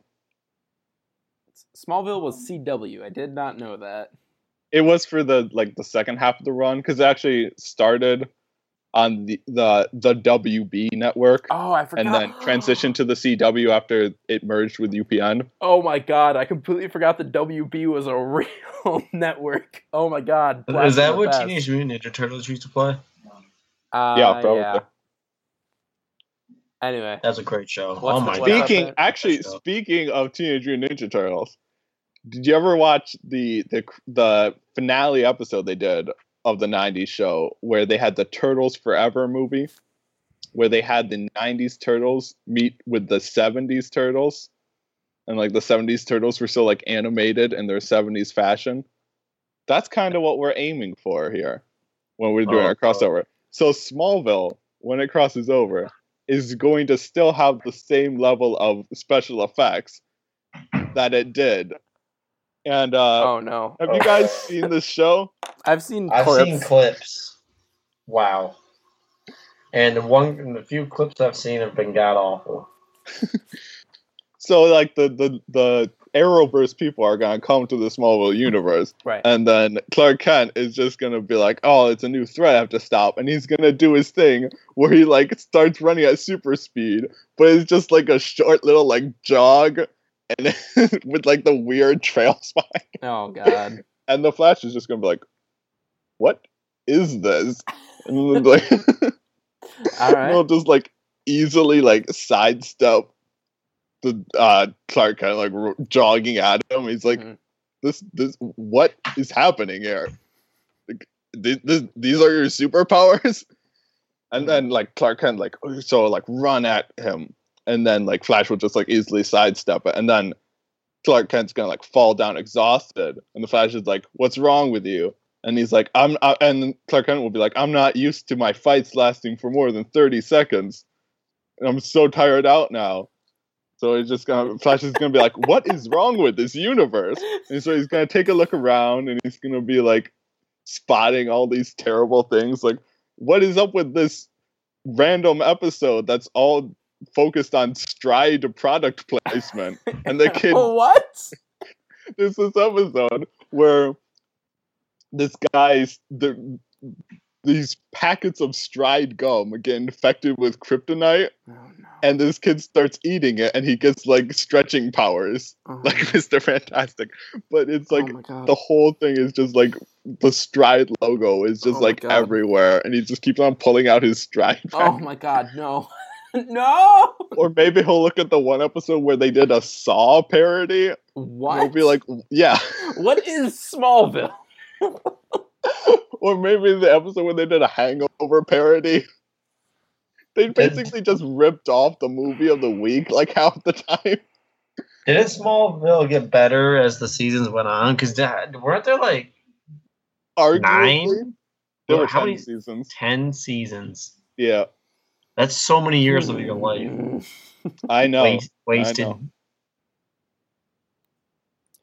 Smallville was CW. I did not know that. It was for the like the second half of the run because it actually started on the, the the WB network Oh, I forgot. and then transitioned to the CW after it merged with UPN. Oh my god, I completely forgot the WB was a real network. Oh my god. blast Is that what past. Teenage Mutant Ninja Turtles used to play? Uh, Yeah, probably. yeah. Anyway, That's a great show. What's oh my what's god! Speaking actually, speaking of Teenage Mutant Ninja Turtles, did you ever watch the the the finale episode they did of the '90s show where they had the Turtles Forever movie, where they had the '90s Turtles meet with the '70s Turtles, and like the '70s Turtles were still like animated in their '70s fashion. That's kind of what we're aiming for here when we're doing Oh, our crossover. So Smallville, when it crosses over, is going to still have the same level of special effects that it did. And uh, oh no. have you guys seen this show? I've seen I've clips. seen clips. Wow. And the one, the few clips I've seen have been god awful. So like the the the Arrowverse people are gonna come to the Smallville universe, Right. and then Clark Kent is just gonna be like, "Oh, it's a new threat. I have to stop," and he's gonna do his thing where he like starts running at super speed, but it's just like a short little like jog, and with like the weird trails behind. oh god. And the Flash is just gonna be like, what is this? And then like, All right. they'll just like easily like sidestep the uh Clark kind of like ro- jogging at him. He's like, Mhm. this this what is happening here? Like, th- th- these are your superpowers? And then like Clark Kent like so like run at him, and then like Flash will just like easily sidestep it, and then Clark Kent's gonna like fall down exhausted, and the Flash is like, "What's wrong with you?" And he's like, "I'm," uh, and Clark Kent will be like, "I'm not used to my fights lasting for more than thirty seconds, and I'm so tired out now." So he's just gonna Flash is gonna be like, "What is wrong with this universe?" And so he's gonna take a look around, and he's gonna be like spotting all these terrible things, like, "What is up with this random episode that's all focused on stride product placement?" And the kid what? there's this episode where this guy's the these packets of stride gum get infected with kryptonite Oh no. and this kid starts eating it and he gets like stretching powers Oh, like mr fantastic but it's oh like oh the whole thing is just like the stride logo is just Oh like everywhere and he just keeps on pulling out his stride oh my god, no. no. or maybe he'll look at the one episode where they did a saw parody What? he'll be like yeah what is Smallville? or maybe the episode where they did a hangover parody. They basically just ripped off the movie of the week like half the time. Didn't Smallville get better as the seasons went on? Because weren't there like Arguably, Nine? There were how 10 many- seasons. ten seasons? Yeah, That's so many years of your Hmm. life I know. Waste, wasted. know.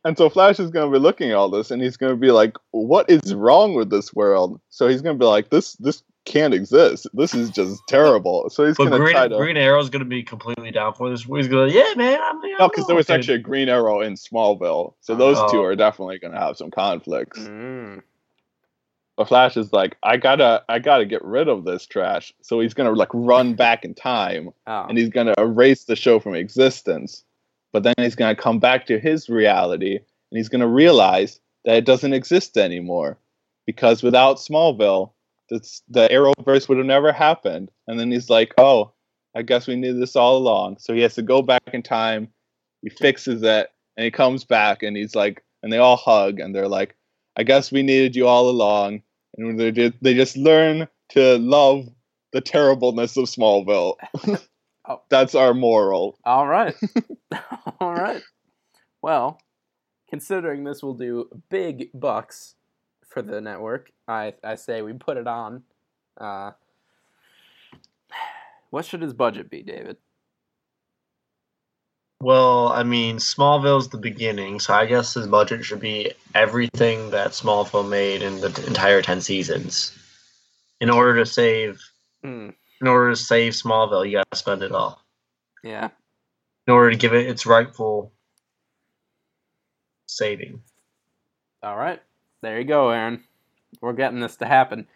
And so Flash is going to be looking at all this, and he's going to be like, "What is wrong with this world?" So he's going to be like, "This, this can't exist. This is just terrible." So he's going to Green, try to. Green Arrow's gonna be completely down for this. He's going, to, yeah, man. I'm, I'm No, because there was actually a Green Arrow in Smallville, so those two are definitely going to have some conflicts. Mm. But Flash is like, I gotta, I gotta get rid of this trash. So he's gonna like run back in time, Oh. and he's gonna erase the show from existence. But then he's gonna come back to his reality, and he's gonna realize that it doesn't exist anymore, because without Smallville, the Arrowverse would have never happened. And then he's like, oh, I guess we knew this all along. So he has to go back in time. He fixes it, and he comes back, and he's like, and they all hug, and they're like, I guess we needed you all along and they just, they just learn to love the terribleness of Smallville. Oh. That's our moral. All right. All right. Well, considering this will do big bucks for the network, I I say we put it on. Uh, what should his budget be, David? Well, I mean, Smallville's the beginning, so I guess his budget should be everything that Smallville made in the entire ten seasons. In order to save, Hmm. In order to save Smallville, you gotta spend it all. Yeah. In order to give it its rightful saving. All right. There you go, Aaron. We're getting this to happen.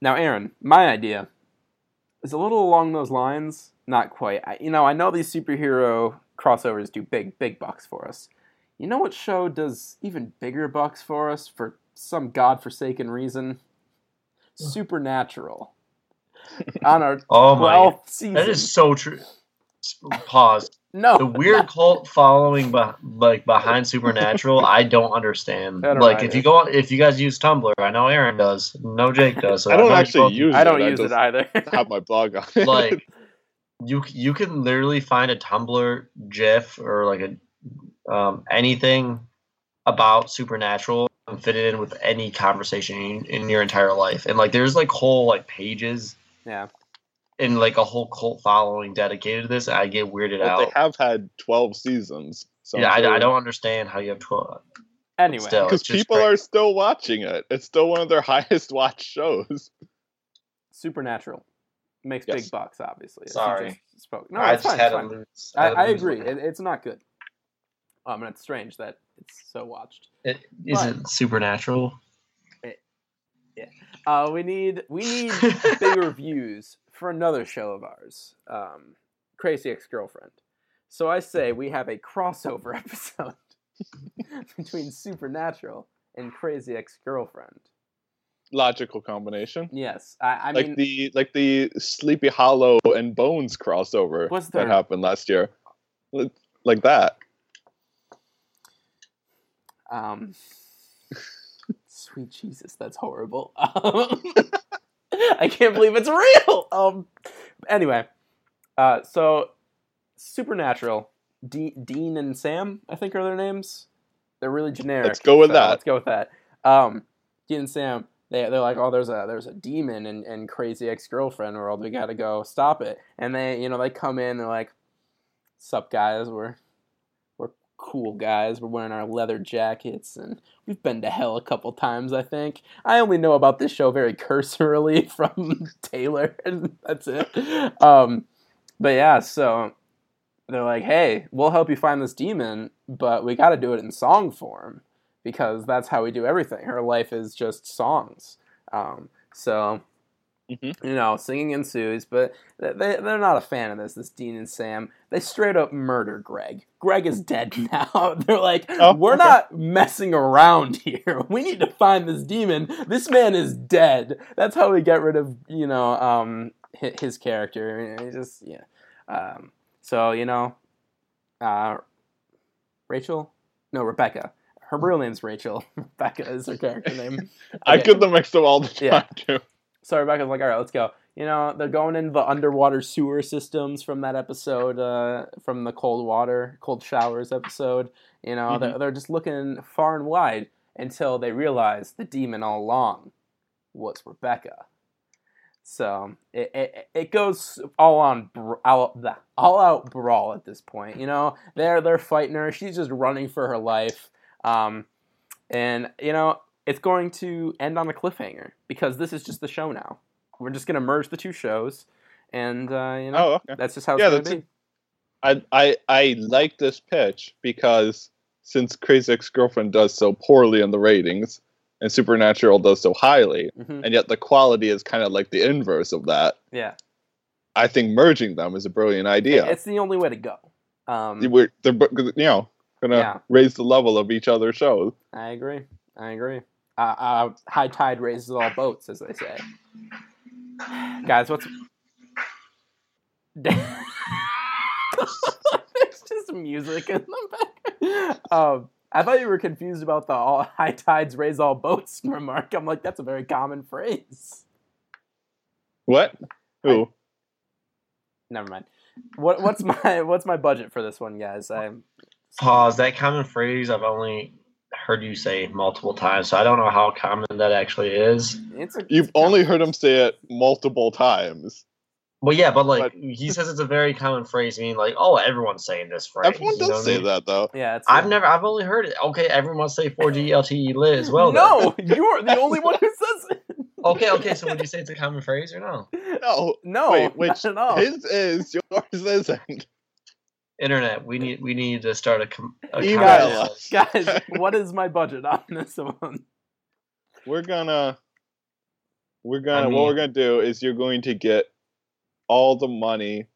Now, Aaron, my idea is a little along those lines. Not quite. I, you know, I know these superhero crossovers do big, big bucks for us. You know what show does even bigger bucks for us for some godforsaken reason? Supernatural. On our Oh my! 12th season. That is so true. Pause. no. The weird cult following, be- like behind Supernatural, I don't understand. I don't like, either. if you go, if you guys use Tumblr, I know Aaron does. No, Jake does. So I don't actually both- use I don't use just it either. have my blog on it. like you you can literally find a Tumblr GIF or like a um, anything about Supernatural and fit it in with any conversation in, in your entire life. And like there's like whole like pages yeah. and like a whole cult following dedicated to this. I get weirded But out. they have had 12 seasons. So yeah, I, I don't understand how you have twelve. Anyway. Because people great. are still watching it. It's still one of their highest watched shows. Supernatural makes Yes. big bucks, obviously. Sorry. just spoke. No, I it's just fine, had it's fine. lose. I, I agree. It, it's not good. Um, and it's strange that it's so watched. It, is but- it supernatural? Uh, we need we need bigger views for another show of ours, um, Crazy Ex Girlfriend. So I say we have a crossover episode between Supernatural and Crazy Ex Girlfriend. logical combination. Yes, I, I like mean, the like the Sleepy Hollow and Bones crossover that happened last year, like that. um, sweet Jesus, that's horrible. Um, I can't believe it's real. Um, anyway, uh, so Supernatural, De- Dean and Sam, I think are their names. They're really generic. Let's go with so that. Let's go with that. Um, Dean and Sam, they they're like, oh, there's a there's a demon and, in crazy ex girlfriend world. We got to go stop it. And they you know they come in. They're like, sup guys, we're cool guys. We're wearing our leather jackets and we've been to hell a couple times. I think I only know about this show very cursorily from Taylor, and that's it. Um, but yeah, so they're like, hey, we'll help you find this demon, but we got to do it in song form because that's how we do everything. Her life is just songs. Um, so, Mhm. you know, singing ensues, but they, they, they're not a fan of this, this Dean and Sam. They straight up murder Greg. Greg is dead now. they're like, Oh, we're okay. not messing around here. We need to find this demon. This man is dead. That's how we get rid of, you know, um, his character. He just, yeah. Um, so, you know, uh, Rachel? No, Rebecca. Her real name's Rachel. Rebecca is her character name. I Okay. get them mixed up all the time Yeah. too. So Rebecca's like, all right, let's go. You know, they're going into the underwater sewer systems from that episode, uh, from the cold water, cold showers episode. You know, they're, they're just looking far and wide until they realize the demon all along was Rebecca. So it, it, it goes all on all, the- all out brawl at this point. You know, they're they're fighting her. She's just running for her life. Um, and you know, it's going to end on a cliffhanger because this is just the show now. We're just gonna merge the two shows, and uh, you know, Oh, okay. that's just how it's Yeah, gonna be. I I I like this pitch because since Crazy Ex Girlfriend does so poorly in the ratings and Supernatural does so highly, hmm and yet the quality is kind of like the inverse of that. Yeah, I think merging them is a brilliant idea. it's the only way to go. Um, We're, they're you know gonna Yeah. raise the level of each other's shows. I agree. I agree. Uh, uh, high tide raises all boats, as they say. Guys, what's there's just music in the back. Um, I thought you were confused about the all high tides raise all boats remark. I'm like, that's a very common phrase. What? Who? Never mind. What what's my what's my budget for this one, guys? I'm Pause. That common phrase I've only heard you say multiple times, so I don't know how common that actually is. it's a You've it's a- only heard him say it multiple times. Well, yeah, but like But- he says, it's a very common phrase, meaning like, oh, everyone's saying this phrase. Everyone you does know what I say mean? that though. yeah. It's I've never, I've only heard it. Okay, everyone must say 4G LTE lit as well. no, you're the only one who says it. Okay, okay. So would you say it's a common phrase or no? No. No, Wait, which not at all. his is yours isn't. Internet, we need, we need to start a, com- a Email comment. Guys, what is my budget on this one? We're gonna we're gonna I what we're gonna do is you're going to get all the money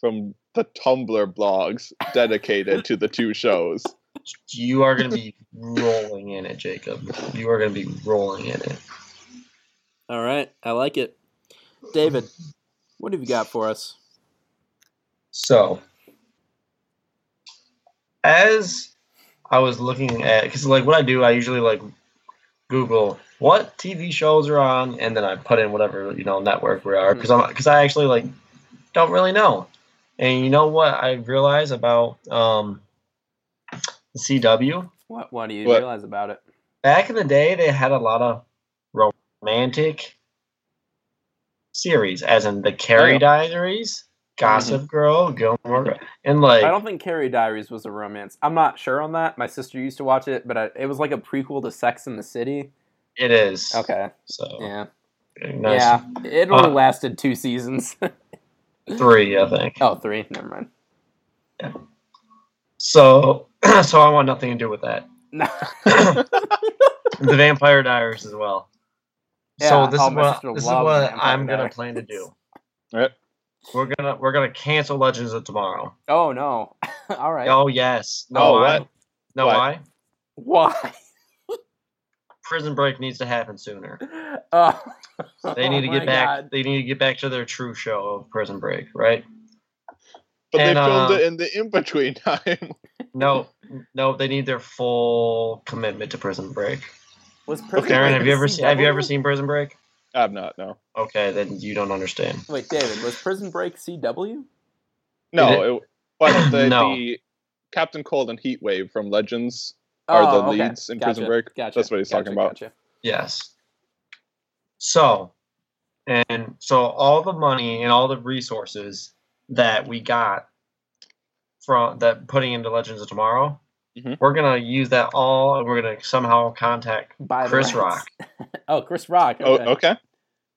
from the Tumblr blogs dedicated to the two shows. You are going to be rolling in it, Jacob. You are going to be rolling in it. All right, I like it. David, what have you got for us? So, as I was looking at, because like what I do, I usually like Google what TV shows are on, and then I put in whatever you know network we are, because I'm because I actually like don't really know. And you know what I realize about um, the CW? What What do you What? realize about it? Back in the day, they had a lot of romantic series, as in the Carrie Oh. Diaries, Gossip Girl, Gilmore, and like I don't think Carrie Diaries was a romance. I'm not sure on that. My sister used to watch it, but I, it was like a prequel to Sex in the City. it is. Okay, So yeah, nice. yeah. It only Uh, lasted two seasons. three, I think. oh, three. Never mind. Yeah. So, so I want nothing to do with that. No. the Vampire Diaries as well. Yeah, so this oh, is what this is what I'm gonna plan to do. Right? We're gonna we're gonna cancel Legends of Tomorrow. oh no. All right. Oh yes. No Oh, why? what? No What? why? Why? Prison Break needs to happen sooner. Oh, They need oh to get back. God. They need to get back to their true show of Prison Break, right? But And, they filmed uh, it in the in between time. No, no, they need their full commitment to Prison Break. Was Prison Aaron, Break have you ever seen? Have you ever seen Prison Break? I'm not. No. Okay, then you don't understand. Wait, David, was Prison Break CW? No. It, but the, No. the Captain Cold and Heat Wave from Legends are oh, the Oh, okay. leads in Gotcha, Prison Break. Gotcha. That's what he's gotcha, talking about. Yes. So, and so all the money and all the resources that we got from that putting into Legends of Tomorrow, Mhm. we're gonna use that all, and we're gonna somehow contact Buy Chris rights. Rock, oh, Chris Rock. Oh, Okay. okay.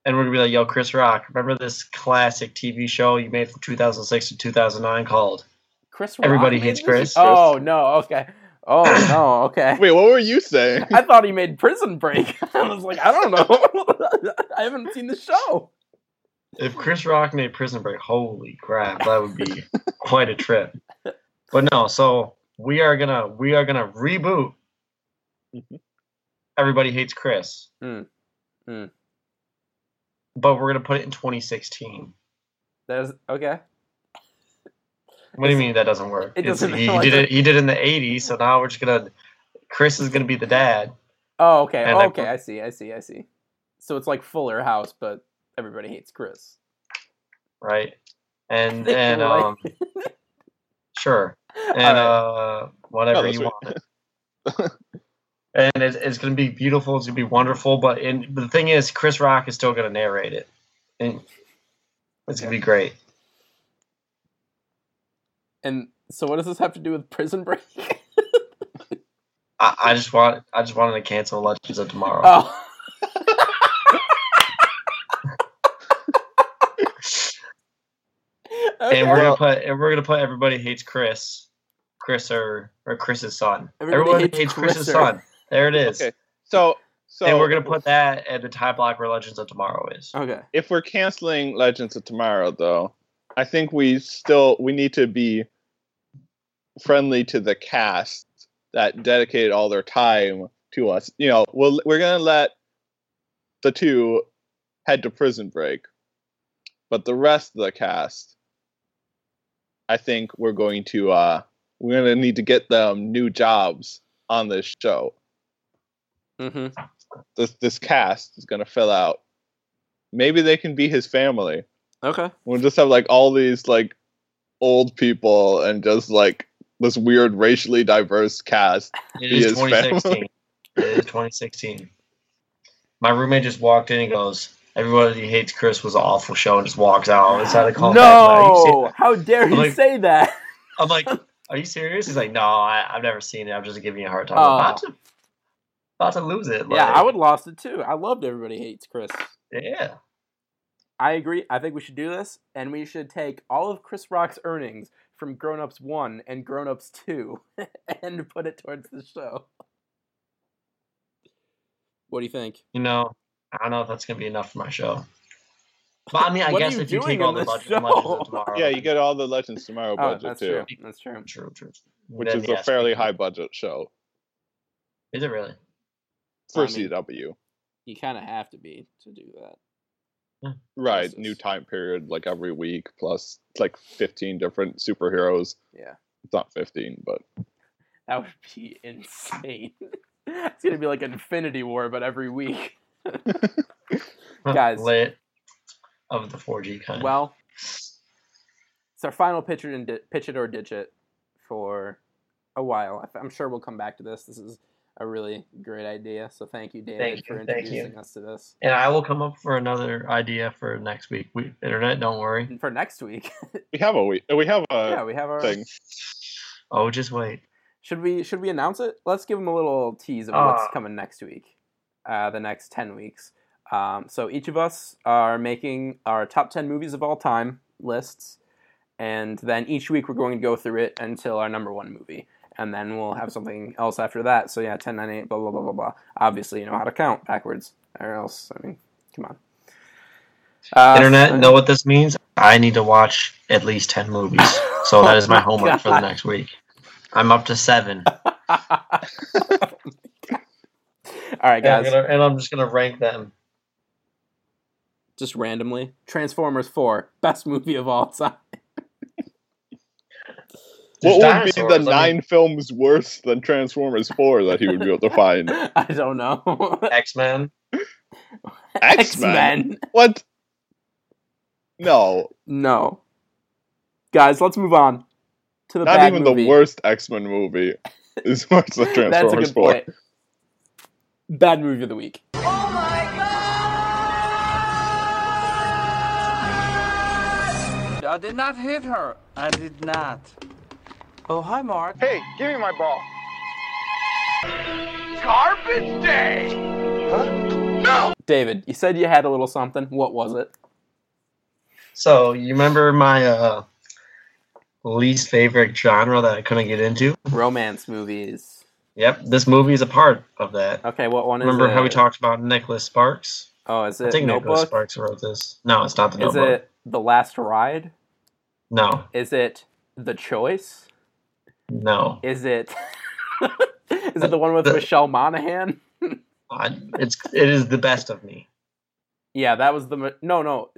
and we're gonna be like, "Yo, Chris Rock, remember this classic TV show you made from 2006 to 2009 called Chris Rock. Everybody Hates this? Chris? Oh no. Okay. Oh no. Okay. Wait, what were you saying? I thought he made Prison Break. I was like, I don't know. I haven't seen the show. If Chris Rock made Prison Break, holy crap, that would be quite a trip. But no, so we are gonna we are gonna reboot. Mhm. Everybody hates Chris. Mm. Mm. But we're gonna put it in 2016. There's okay. What do you mean that doesn't work? It doesn't He, like did it. He did it in the 80s. So now we're just gonna. Chris is gonna be the dad. Oh, okay. I okay, put- I see. I see. I see. So it's like Fuller House, but everybody hates Chris. right? And and um, sure, and uh, whatever that's you right. want. and it's, it's gonna be beautiful. It's gonna be wonderful. But and but the thing is, Chris Rock is still gonna narrate it, and it's gonna be great. And so, what does this have to do with Prison Break? I, I just want I just wanted to cancel Legends of Tomorrow. oh. Okay. and we're gonna put and we're gonna put everybody hates Chris, Chris or or Chris's son. Everybody Everyone hates hates, Chris's Chriser. son. There it is. Okay. So, so and we're gonna put that at the time block where Legends of Tomorrow is. okay. if we're canceling Legends of Tomorrow, though, I think we still we need to be friendly to the cast that dedicated all their time to us. You know, we'll, we're gonna let the two head to Prison Break, but the rest of the cast, I think we're going to uh we're gonna need to get them new jobs on this show. Mm-hmm. This this cast is gonna fill out. Maybe they can be his family. Okay. We'll just have like all these like old people and just like this weird racially diverse cast. It He is is 2016. family. it is 2016. My roommate just walked in and goes, "Everybody hates Chris was an awful show," and just walks out. It's how they call No! How dare you Like- say that? I'm like, "Are you serious?" He's like, "No, I, I've never seen it. I'm just giving you a hard time." Oh. About to, about to lose it. yeah, I would lost it too. I loved Everybody Hates Chris. Yeah, I agree. I think we should do this, and we should take all of Chris Rock's earnings from Grown Ups 1 and Grown Ups 2 and put it towards the show. What do you think? you know, I don't know if that's gonna be enough for my show. But I mean, I guess you if you take all the budget from Legends of Tomorrow, Yeah, you get all the Legends Tomorrow Oh, budget that's too, true. That's true. true, true. which Then is a yes, we fairly high budget show Is it really? for I mean- CW. You kind of have to be to do that. Right, Jesus. new time period like every week plus it's like 15 different superheroes. Yeah. It's not 15, but That would be insane. it's going to be like an Infinity War, but every week. Guys. lit of the 4G kind. Well, it's our final pitch it, and di- pitch it or ditch it for a while. I- I'm sure we'll come back to this. This is a really great idea. So thank you, David, Thank for you, thank you. introducing us to this. and I will come up for another idea for next week. We internet, don't worry. And for next week, we have a week. We have a yeah, we have our thing. Oh, just wait. Should we should we announce it? Let's give them a little tease of what's Uh. coming next week, uh, the next ten weeks. Um, so each of us are making our top ten movies of all time lists, and then each week we're going to go through it until our number one movie, and then we'll have something else after that. So yeah, ten, nine, eight, blah blah blah blah blah. Obviously, you know how to count backwards, or else I mean, come on. Uh, internet, so- know what this means? I need to watch at least 10 movies. So that is my Oh my homework for the next week. I'm up to seven. All All right, And I'm guys. gonna- and I'm just gonna rank them. Just randomly. Transformers 4, best movie of all time. What would be dinosaurs, the I mean- nine films worse than Transformers 4 that he would be able to find? I don't know. X Men. X-Men? What? No, No. Guys, let's move on to the not bad even movie. the worst X Men movie is worse than That's a Transformers good 4. point. Bad movie of the week. I did not hit her. I did not. Oh, hi, Mark. Hey, give me my ball. Garbage day! No! David, you said you had a little something. What was it? So you remember my uh, least favorite genre that I couldn't get into? Romance movies. Yep, this movie is a part of that. Okay, what one is Remember how we talked about Nicholas Sparks? Oh, is it? I think Nicholas Sparks wrote this. No, it's not the Is Notebook. it The Last Ride? No, Is it The Choice? no. Is it Is it the one with The- Michelle Monaghan? It's it is the best of me. Yeah, that was the no, no.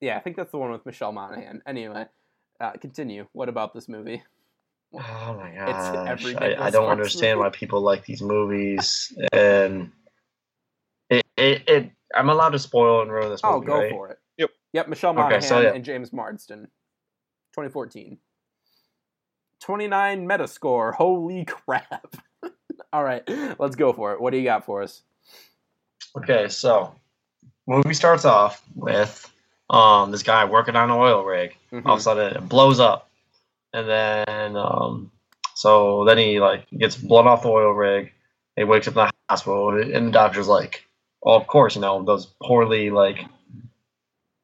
Yeah, I think that's the one with Michelle Monaghan. Anyway, uh, continue. What about this movie? Oh my It's gosh, I, I don't understand movie. why people like these movies, and it, it, it I'm allowed to spoil and ruin this movie. Oh, go right? for it. Yep. Yep, Michelle Okay, Monaghan so yeah. and James Marsden. 2014. 29 Metascore. Holy crap. All right, let's go for it. What do you got for us? Okay, so movie starts off with um this guy working on an oil rig. Mhm. All of a sudden, it blows up, and then um so then he like gets blown off the oil rig. He wakes up in the hospital, and the doctor's like, "Oh, of course, you know those poorly like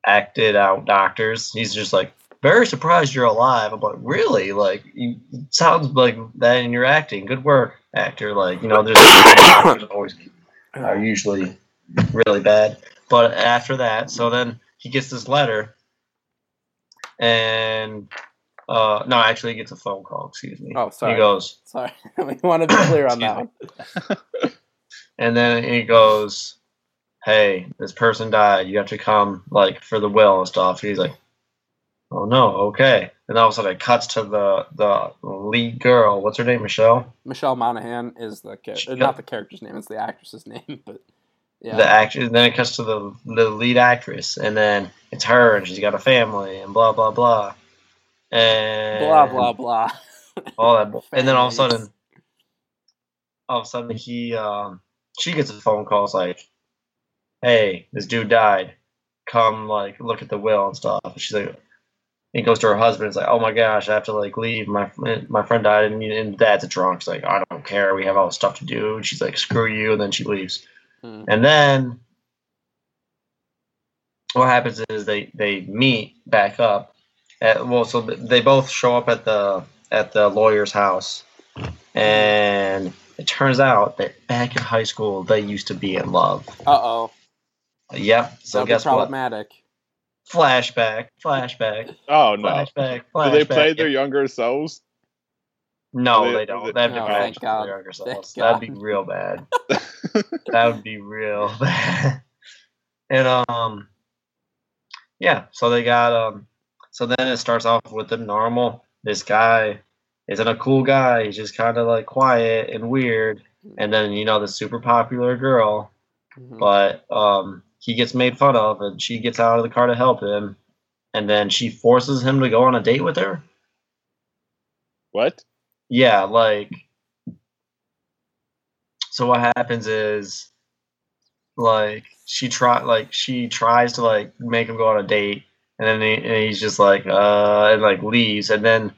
acted out doctors." He's just like, "Very surprised you're alive." I'm like, "Really? Like, you sounds like that in your acting. Good work, actor." Like, you know, there's always are usually really bad. But after that, so then he gets this letter, and uh, no, actually, he gets a phone call. Excuse me. Oh, sorry. He goes, Sorry, we want to be clear on that one. and then he goes, "Hey, this person died. You have to come, like, for the will and stuff." He's like, "Oh no, okay." And all of a sudden, it cuts to the the lead girl. What's her name? Michelle. Michelle Monaghan is the character. Not the character's name; it's the actress's name. But yeah, the actress. Then it cuts to the the lead actress, and then it's her, and she's got a family, and blah blah blah, and blah blah blah. all that. And then all of a sudden, all of a sudden, he um she gets a phone call. It's like, "Hey, this dude died. Come like look at the will and stuff." And she's like. He goes to her husband. It's like, oh my gosh, I have to like leave. My my friend died, and, and dad's a drunk. She's like, I don't care. We have all this stuff to do. And she's like, screw you. And then she leaves. Hmm. And then what happens is they they meet back up. At, well, so they both show up at the at the lawyer's house, and it turns out that back in high school they used to be in love. Uh oh. Yep. So That'll be guess what? problematic. Flashback. Flashback. Oh no! Flashback. Do they flashback. play their younger selves? No, they- they, are don't. they- That'd be Oh, bad thank God. younger selves. That'd be real bad. that would be real bad. And um, yeah. So they got um. So then it starts off with the normal. This guy isn't a cool guy. He's just kind of like quiet and weird. And then you know the super popular girl, Mhm. but um, he gets made fun of, and she gets out of the car to help him, and then she forces him to go on a date with her. What? Yeah, like so what happens is like she try like she tries to like make him go on a date and then he, and he's just like uh and like leaves. And then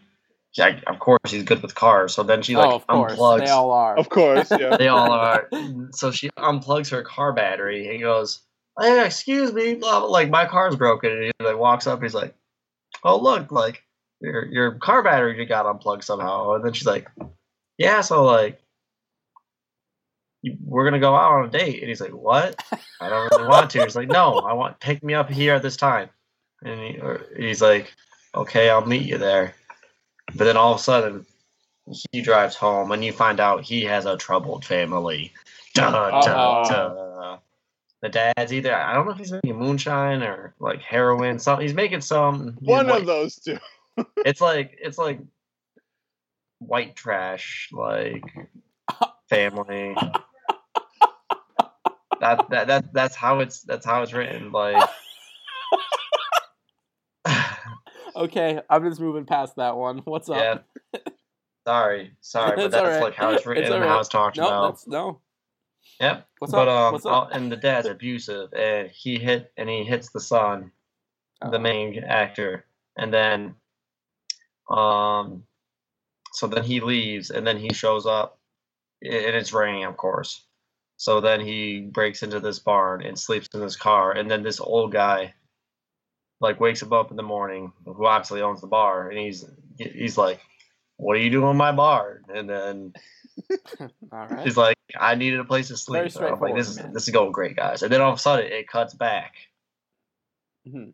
yeah, of course he's good with cars. So then she like oh, of course, unplugs. they all are. Of course, yeah. they all are. So she unplugs her car battery. And he goes hey excuse me blah, blah, like my car's broken. And he like walks up he's like oh look like your your car battery just got unplugged somehow. And then she's like yeah so like we're gonna go out on a date. And he's like what? I don't really want to. He's like no i want pick me up here at this time and he, or he's like okay i'll meet you there but then all of a sudden he drives home, and you find out he has a troubled family. Dun, dun, Uh-oh. The dad's either I don't know if he's making moonshine or like heroin. Something he's making some. One of those two. it's like it's like white trash like family that, that that that's how it's that's how it's written like Okay, I'm just moving past that one. What's up? yeah sorry sorry but that's alright. like how it's written It's and how alright. it's talked No, about no. yep What's but up? um What's up? and the dad's abusive and he hit and he hits the son the Oh. main actor and then um so then he leaves and then he shows up and it's raining of course so then he breaks into this barn and sleeps in this car and then this old guy like wakes him up in the morning who obviously owns the bar and he's he's like what are you doing in my bar and then All right. he's like i needed a place to Very sleep And I'm like this is man. this is going great guys and then all of a sudden it cuts back Mhm.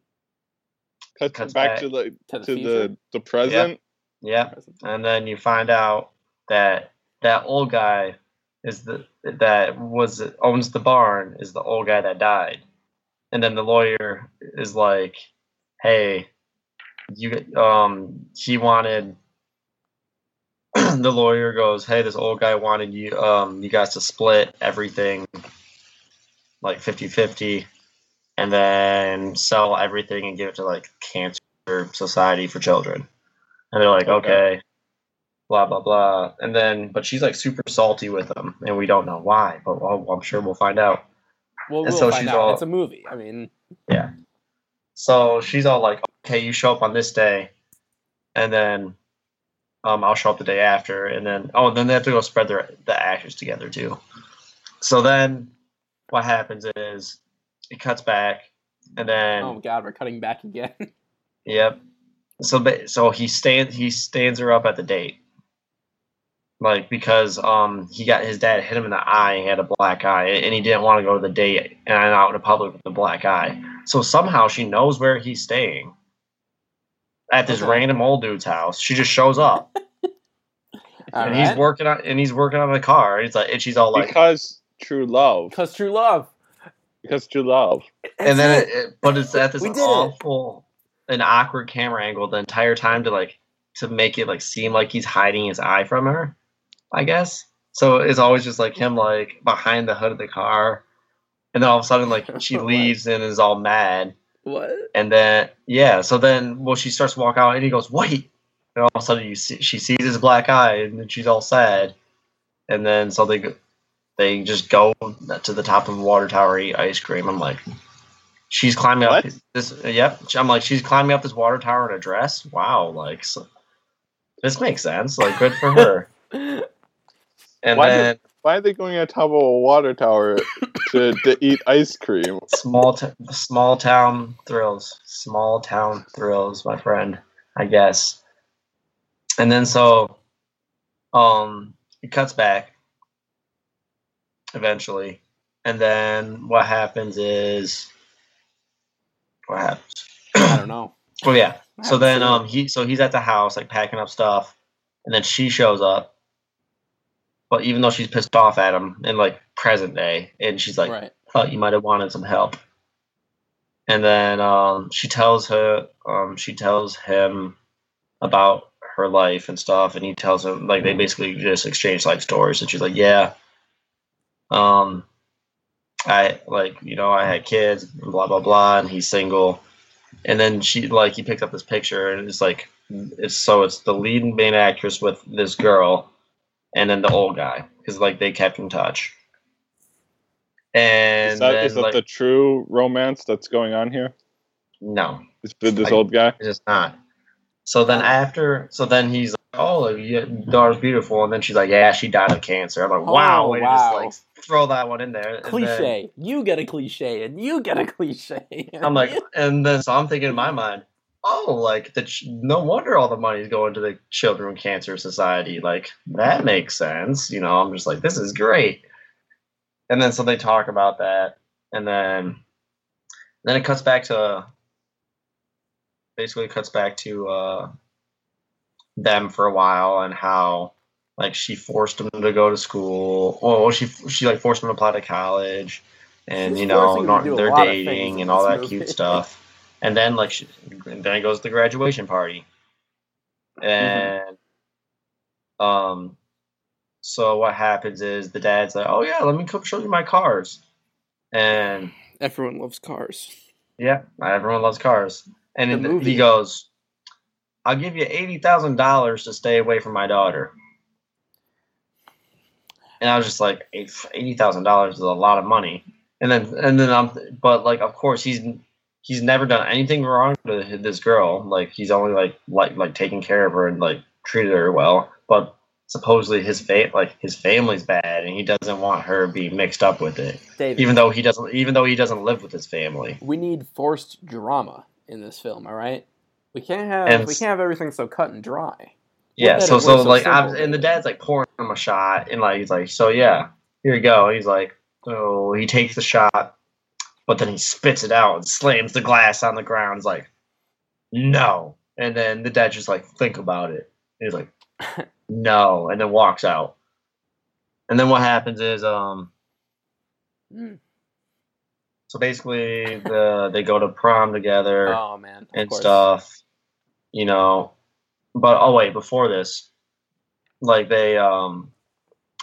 Cuts, Cuts back, back to the To the to future. the the present. yeah and then you find out that that old guy is the that was owns the barn is the old guy that died and then the lawyer is like hey you um he wanted the lawyer goes hey this old guy wanted you um you guys to split everything like 50-50 and then sell everything and give it to like cancer society for children and they're like Okay. okay blah blah blah and then but she's like super salty with him and we don't know why but well, i'm sure we'll find out Well, and we'll so find she's out. all- It's a movie. I mean, yeah so she's all like okay you show up on this day and then um i'll show up the day after and then oh and then they have to go spread their the ashes together too so then what happens is it cuts back and then oh god, we're cutting back again. Yep. So so he stand he stands her up at the date. Like because um he got his dad hit him in the eye, he had a black eye, and he didn't want to go to the date and out in public with a black eye. So somehow she knows where he's staying. At this Okay. random old dude's house. She just shows up. All and he's working on and he's working on the car. He's like and she's all like because true love. Because true love. Because true love. and That's then it. it, it- but it's at this We did it. awful an awkward camera angle the entire time to like to make it like seem like he's hiding his eye from her i guess so it's always just like him like behind the hood of the car and then all of a sudden like she oh, leaves and is all mad. What? and then yeah so then well she starts to walk out and he goes wait. And all of a sudden you see she sees his black eye and then she's all sad. And then so they they just go to the top of the water tower eat ice cream. I'm like she's climbing up this yep. I'm like she's climbing up this water tower in a dress? Wow like so, this makes sense. Like good for her. And Why then did- Why are they going on top of a water tower to, to eat ice cream? small t- small town thrills. Small town thrills my friend i guess. And then so um it cuts back eventually. And then what happens is what happens? I don't know. well yeah. So then um he so he's at the house like packing up stuff. And then she shows up but even though she's pissed off at him in like present day and she's like right. thought you might have wanted some help. And then um, she tells her, um, she tells him about her life and stuff, and he tells him like they basically just exchange life stories. And she's like, "Yeah, um, I like you know I had kids, blah blah blah, and he's single." And then she like he picks up this picture, and it's like it's so it's the lead main actress with this girl, and then the old guy because like they kept in touch. And Is that, then, is that like, the true romance that's going on here? no, Is with this I- old guy? it's just not. So then after, so then he's like, "Oh, your daughter's beautiful," and then she's like, "Yeah, she died of cancer." I'm like, oh, "Wow, Oh, way to wow. just like throw that one in there." And then Cliche. You get a cliche, and you get a cliche. I'm like, and then so I'm thinking in my mind, oh, like the ch- no wonder all the money's going to the Children with Cancer Society. Like that makes sense. You know, I'm just like, this is great. And then so they talk about that, and then then it cuts back to basically cuts back to uh, them for a while and how like she forced him to go to school. Well, she she like forced him to apply to college, and She's you know forcing him to not, do a they're lot of things dating and all that movie. cute stuff. And then like she, and then it goes to the graduation party, Mm-hmm. and um, so what happens is the dad's like, "Oh yeah, let me come show you my cars," and Everyone loves cars. yeah, everyone loves cars. And The he goes, "I'll give you eighty thousand dollars to stay away from my daughter." And I was just like, eighty thousand dollars is a lot of money. And then, and then I'm, but like, of course, he's he's never done anything wrong to this girl. Like, he's only like like like taking care of her and like treated her well. But supposedly his fate, like his family's bad, and he doesn't want her to be mixed up with it. David, Even though he doesn't, even though he doesn't live with his family. we need forced drama in this film. All right, we can't have And we can't have everything so cut and dry. Yeah, so so so like simple, I'm, and the dad's like pouring him a shot, and like he's like, so yeah, here you go. He's like, so he takes the shot, but then he spits it out and slams the glass on the ground. He's like, no, and then the dad just like think about it. He's like, no, and then walks out. And then what happens is um, Mm. so basically the they go to prom together Oh man, and course. stuff, you know. But oh wait, before this, like they um,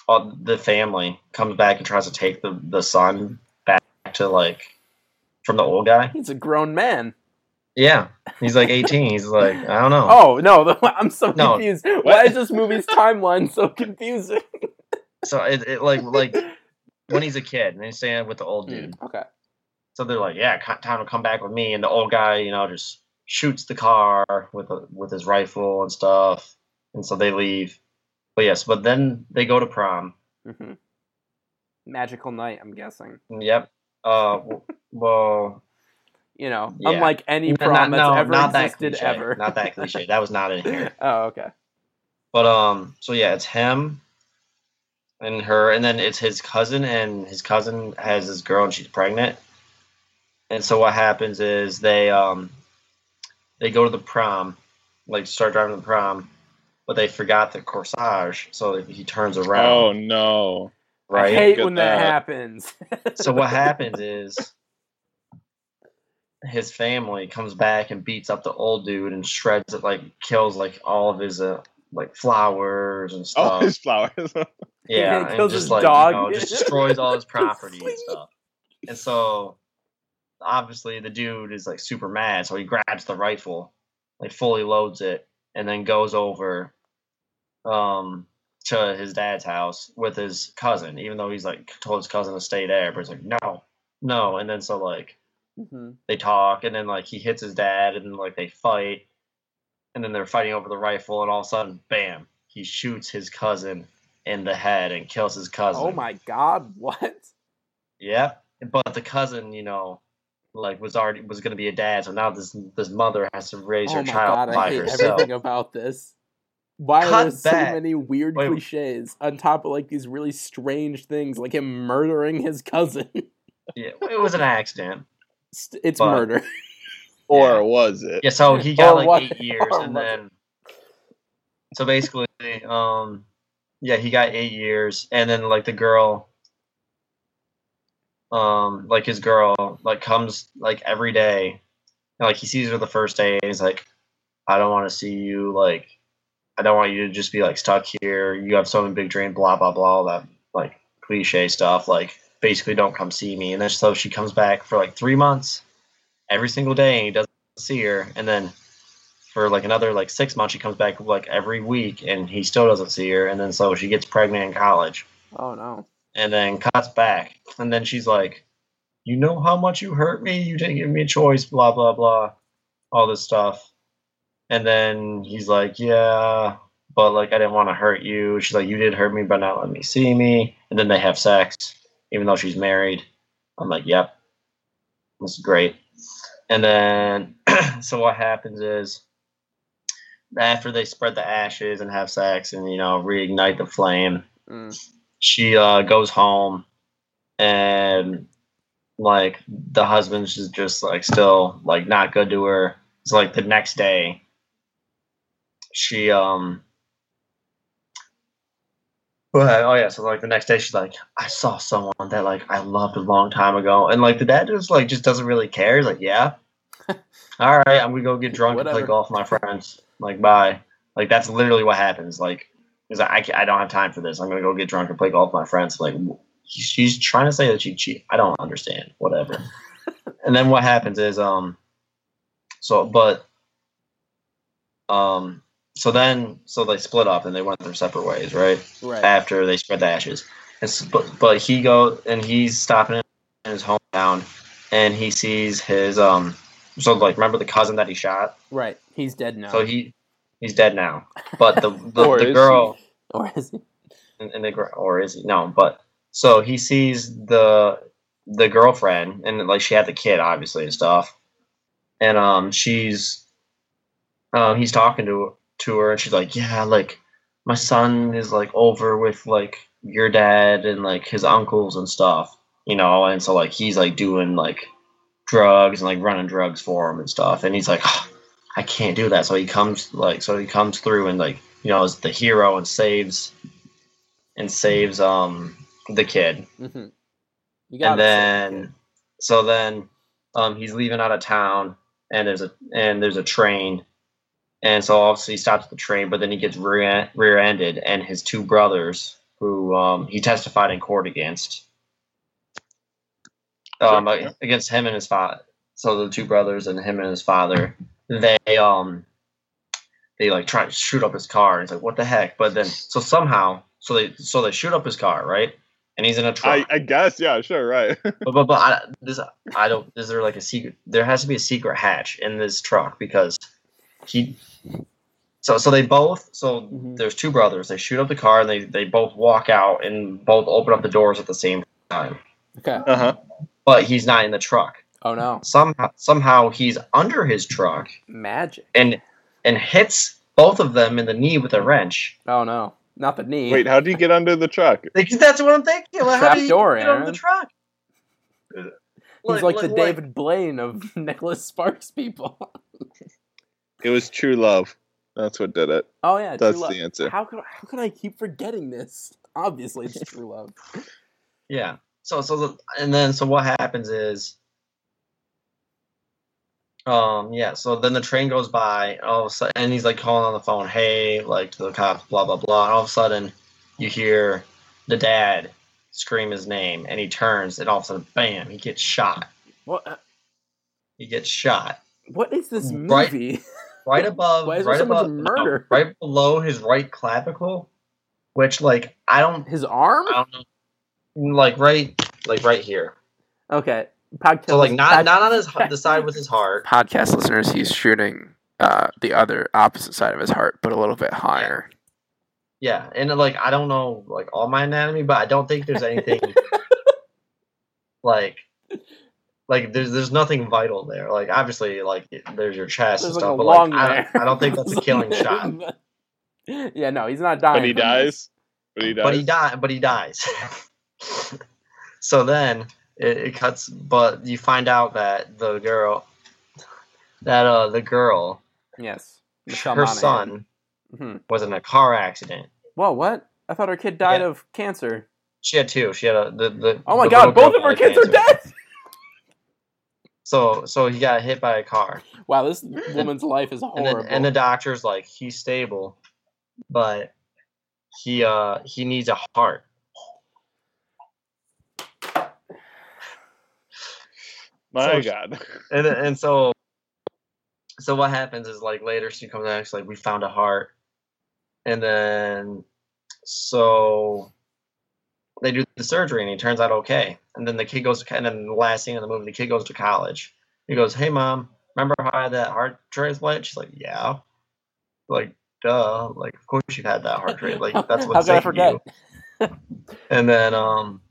all, the family comes back and tries to take the the son back to like from the old guy. He's a grown man. Yeah, he's like eighteen. He's like I don't know. Oh no, the, I'm so No. confused. Why is this movie's timeline so confusing? So it, it like like when he's a kid and he's staying with the old dude. Okay. So they're like, yeah, time to come back with me. And the old guy, you know, just shoots the car with a, with his rifle and stuff. And so they leave. But yes, but then they go to prom. hmm Magical night, I'm guessing. Yep. Uh, well, You know, Yeah. unlike any prom not, that's no, ever not that existed cliche. ever. Not that cliche. That was not in here. oh, okay. But um, so yeah, it's him and her, and then it's his cousin, and his cousin has this girl, and she's pregnant. And so what happens is they um, they go to the prom, like start driving to the prom, but they forgot the corsage, so he turns around. Oh no. Right. I hate Look when that, that. happens. so what happens is his family comes back and beats up the old dude and shreds it, like kills like all of his uh, like flowers and stuff. his flowers. Yeah, and kills just his like dog. you know, just destroys all his property and stuff. And so obviously the dude is like super mad, so he grabs the rifle, like fully loads it, and then goes over um to his dad's house with his cousin, even though he's like told his cousin to stay there, but he's like, No, no, and then so like Mhm. they talk and then like he hits his dad and then like they fight and then they're fighting over the rifle and all of a sudden bam he shoots his cousin in the head and kills his cousin Oh my god, what? Yeah, but the cousin you know like was already was going to be a dad so now this this mother has to raise Oh her child god, I by hate herself everything about this. Why Cut are there so many weird Wait. cliches on top of like these really strange things, like him murdering his cousin? yeah it was an accident it's But- murder. or was it? Yeah, so he got Or like what- eight years, or and was it? then so basically, um, yeah, he got eight years, and then like the girl, um, like his girl, like comes like every day, and, like he sees her the first day, and he's like, I don't want to see you, like, I don't want you to just be like stuck here. You have so many big dream, blah blah blah, all that like cliche stuff, like basically don't come see me, and then so she comes back for like three months every single day and he doesn't see her. And then for like another like six months she comes back like every week and he still doesn't see her. And then so she gets pregnant in college. Oh no. and then cuts back. And then she's like you know how much you hurt me? You didn't give me a choice blah blah blah all this stuff and then he's like yeah but like i didn't want to hurt you. She's like you did hurt me but not let me see me. And then they have sex even though she's married. I'm like yep this is great. And then so what happens is after they spread the ashes and have sex and you know reignite the flame Mm. she uh, goes home and like the husband's just, just like still like not good to her. It's like the next day she um But, oh yeah, so like the next day she's like, I saw someone that like I loved a long time ago, and like the dad just like just doesn't really care. He's like, yeah, all right, I'm gonna go get drunk and Whatever. play golf with my friends. Like, bye. Like that's literally what happens. Like, he's like, I, I don't have time for this. I'm gonna go get drunk and play golf with my friends. Like, she's trying to say that she cheat. I don't understand. Whatever. and then what happens is um, so but um, so then so they split up and they went their separate ways, right? Right. after they spread the ashes. And but, but he go and he's stopping in his hometown, and he sees his um. So like, remember the cousin that he shot? Right. He's dead now. So he he's dead now. But the the, Or the is girl or is he? and, and the girl, or is he? No, but so he sees the the girlfriend, and like she had the kid, obviously and stuff, and um, she's um, he's talking to to her, and she's like, yeah, like my son is like over with like your dad and like his uncles and stuff, you know, and so like he's like doing like drugs and like running drugs for him and stuff, and he's like, "Ah, I can't do that, so he comes like so he comes through and like you know is the hero and saves and saves um the kid. Hmm You got and then so then um he's leaving out of town and there's a and there's a train and so obviously he stops the train but then he gets rear rear-ended and his two brothers who um he testified in court against um Sure. against him and his father so the two brothers and him and his father they um they like try to shoot up his car and it's like what the heck but then so somehow so they so they shoot up his car right and he's in a truck I, I guess, yeah, sure, right. but but, but I, this I don't. Is there like a secret? There has to be a secret hatch in this truck because he. So so they both. So Mhm. there's two brothers. They shoot up the car and they they both walk out and both open up the doors at the same time. Okay. Uh huh. But he's not in the truck. Oh no. Somehow somehow he's under his truck Magic. and and hits both of them in the knee with a wrench. Oh no. Not the knee. Wait, how do you get under the truck? That's what I'm thinking. Like, how do you Trapdoor, get under Aaron. the truck? He's like, the David Blaine of Nicholas Sparks people. It was true love. That's what did it. Oh yeah, That's true love. the answer. How could how could I keep forgetting this? Obviously, it's true love. Yeah. So so the, and then so what happens is um yeah, so then the train goes by and all of a sudden and he's like calling on the phone, hey, like to the cops, blah blah blah. And all of a sudden you hear the dad scream his name and he turns and all of a sudden bam, he gets shot. What? uh, He gets shot. What is this movie? Right above Why is there right so much above murder? no, right below his right clavicle, which like I don't His arm? I don't know like right like right here. Okay. Podcast. So like not pod- not on his the side with his heart. podcast listeners. He's shooting uh, the other opposite side of his heart, but a little bit higher. Yeah, and like I don't know like all my anatomy, but I don't think there's anything like like there's there's nothing vital there. Like obviously like there's your chest There's and like stuff, but like I don't, I don't think that's a killing shot. yeah, no, he's not dying. But he dies. But he dies. But he died. But he dies. so then it, it cuts. But you find out that the girl, that uh the girl, Yes. Michelle her Monaghan. son Mhm. was in a car accident. Whoa, what? I thought her kid died Yeah. of cancer. She had two. She had a the the. Oh my the god, both of her had kids are dead. So so he got hit by a car. Wow, this woman's life is and horrible. and the doctor's like he's stable but he uh he needs a heart My So- God. and and so so what happens is like later she comes back, she's like we found a heart and then so they do the surgery and he turns out okay. And then the kid goes to and then the last scene of the movie the kid goes to college. He goes hey mom remember how i had that heart transplant? She's like yeah. Like duh like of course you've had that heart transplant like that's could I forget? and then um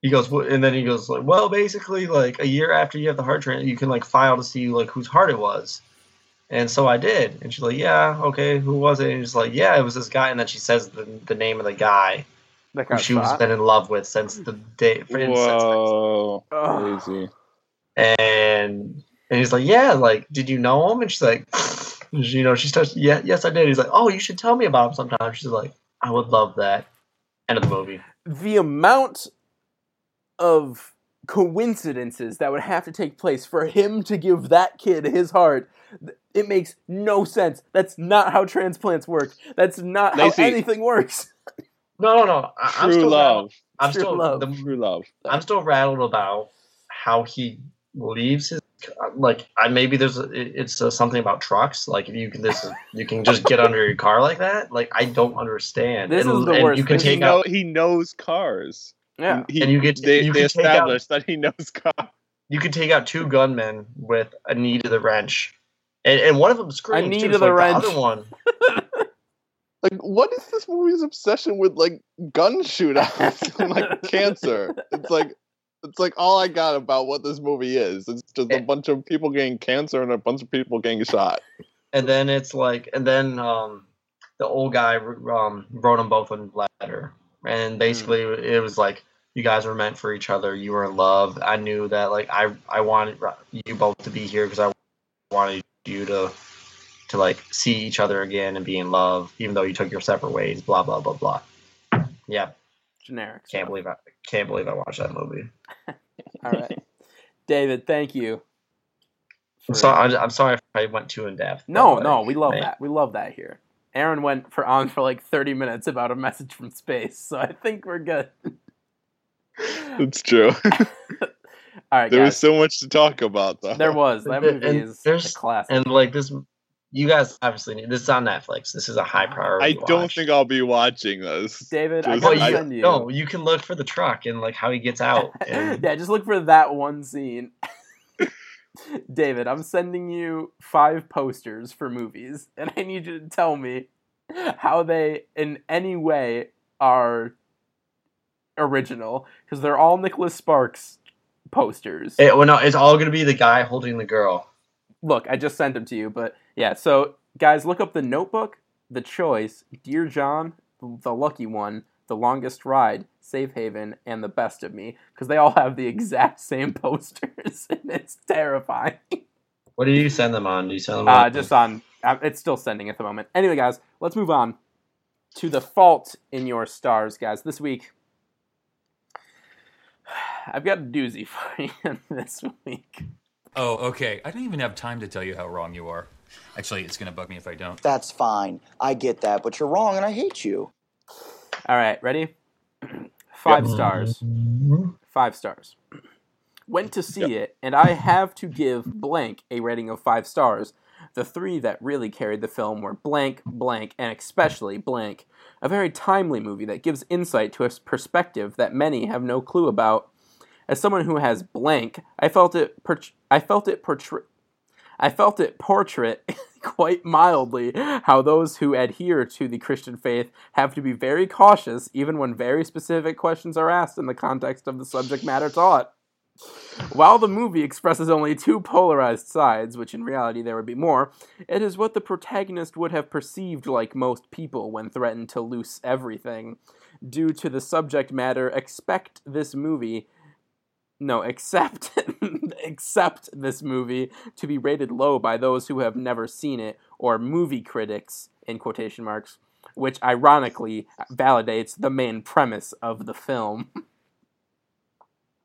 he goes and then he goes like well basically like a year after you have the heart transplant you can like file to see like whose heart it was. And so i did. And she's like yeah okay who was it? And he's like yeah it was this guy. And then she says the, the name of the guy who got she was been in love with since the day Whoa. Ugh. Crazy. and and he's like yeah like did you know him and she's like you know she's touched yeah yes i did he's like oh you should tell me about him sometime she's like I would love that. End of the movie. The amount of coincidences that would have to take place for him to give that kid his heart. It makes no sense. That's not how transplants work. That's not how anything works. No, no, no. I, I'm still love. rattled. I'm True still love. the True love. I'm still rattled about how he leaves his like. I maybe there's a, it's uh, something about trucks. Like if you can this you can just get under your car like that. Like I don't understand. This and, is the and worst You can thing. He, take know, out he knows cars. Yeah. He, And you get- they, you they can out- established that he knows cars. you can take out two gunmen with a knee to the wrench, and, and one of them screams. knee too, to so, the like, wrench. The other one. Like, what is this movie's obsession with like gun shootouts and like cancer? It's like, it's like all I got about what this movie is. It's just a bunch of people getting cancer and a bunch of people getting shot. and then it's like, and then um, the old guy um, wrote them both a letter, and basically it was like, you guys were meant for each other. You were in love. I knew that. Like I, I wanted you both to be here because I wanted you to, to like see each other again and be in love, even though you took your separate ways. Blah blah blah blah. Yeah, Generic. can't stuff. believe I can't believe I watched that movie. All right. David, thank you. I'm sorry. I'm sorry if I went too in depth. No, but, no, we love man. that. We love that here. Aaron went for on for like 30 minutes about a message from space, so I think we're good. It's true. All right, there was so much to talk about, though. there was. That And movie is a there's- classic. And like this, you guys obviously need this is on Netflix. This is a high priority. I don't watch. think I'll be watching this. David, I Just- gotta Well, you, send you. no, you can look for the truck and like how he gets out. And yeah, just look for that one scene. David, I'm sending you five posters for movies, and I need you to tell me how they, in any way, are original because they're all Nicholas Sparks posters. it, well, no, it's all gonna be the guy holding the girl. Look, I just sent them to you, but yeah. So, guys, look up the Notebook, The Choice, Dear John, The Lucky One, The Longest Ride, Safe Haven, and The Best of Me because they all have the exact same posters, and it's terrifying. What do you send them on? Do you send them Uh, on? just on, uh, it's still sending at the moment. Anyway, guys, let's move on to the fault in your stars, guys. This week, I've got a doozy for you this week. Oh, okay. I don't even have time to tell you how wrong you are. Actually, it's going to bug me if I don't. That's fine. I get that, but you're wrong and I hate you. All right, ready? Five stars. Five stars. Went to see it, and I have to give blank a rating of five stars. The three that really carried the film were blank, blank, and especially blank. A very timely movie that gives insight to a perspective that many have no clue about. As someone who has blank, I felt it. Port- I felt it portray. I felt it portrait quite mildly how those who adhere to the Christian faith have to be very cautious even when very specific questions are asked in the context of the subject matter taught. While the movie expresses only two polarized sides, which in reality there would be more, it is what the protagonist would have perceived like most people when threatened to loose everything. Due to the subject matter, expect this movie no, accept accept this movie to be rated low by those who have never seen it or movie critics in quotation marks, which ironically validates the main premise of the film.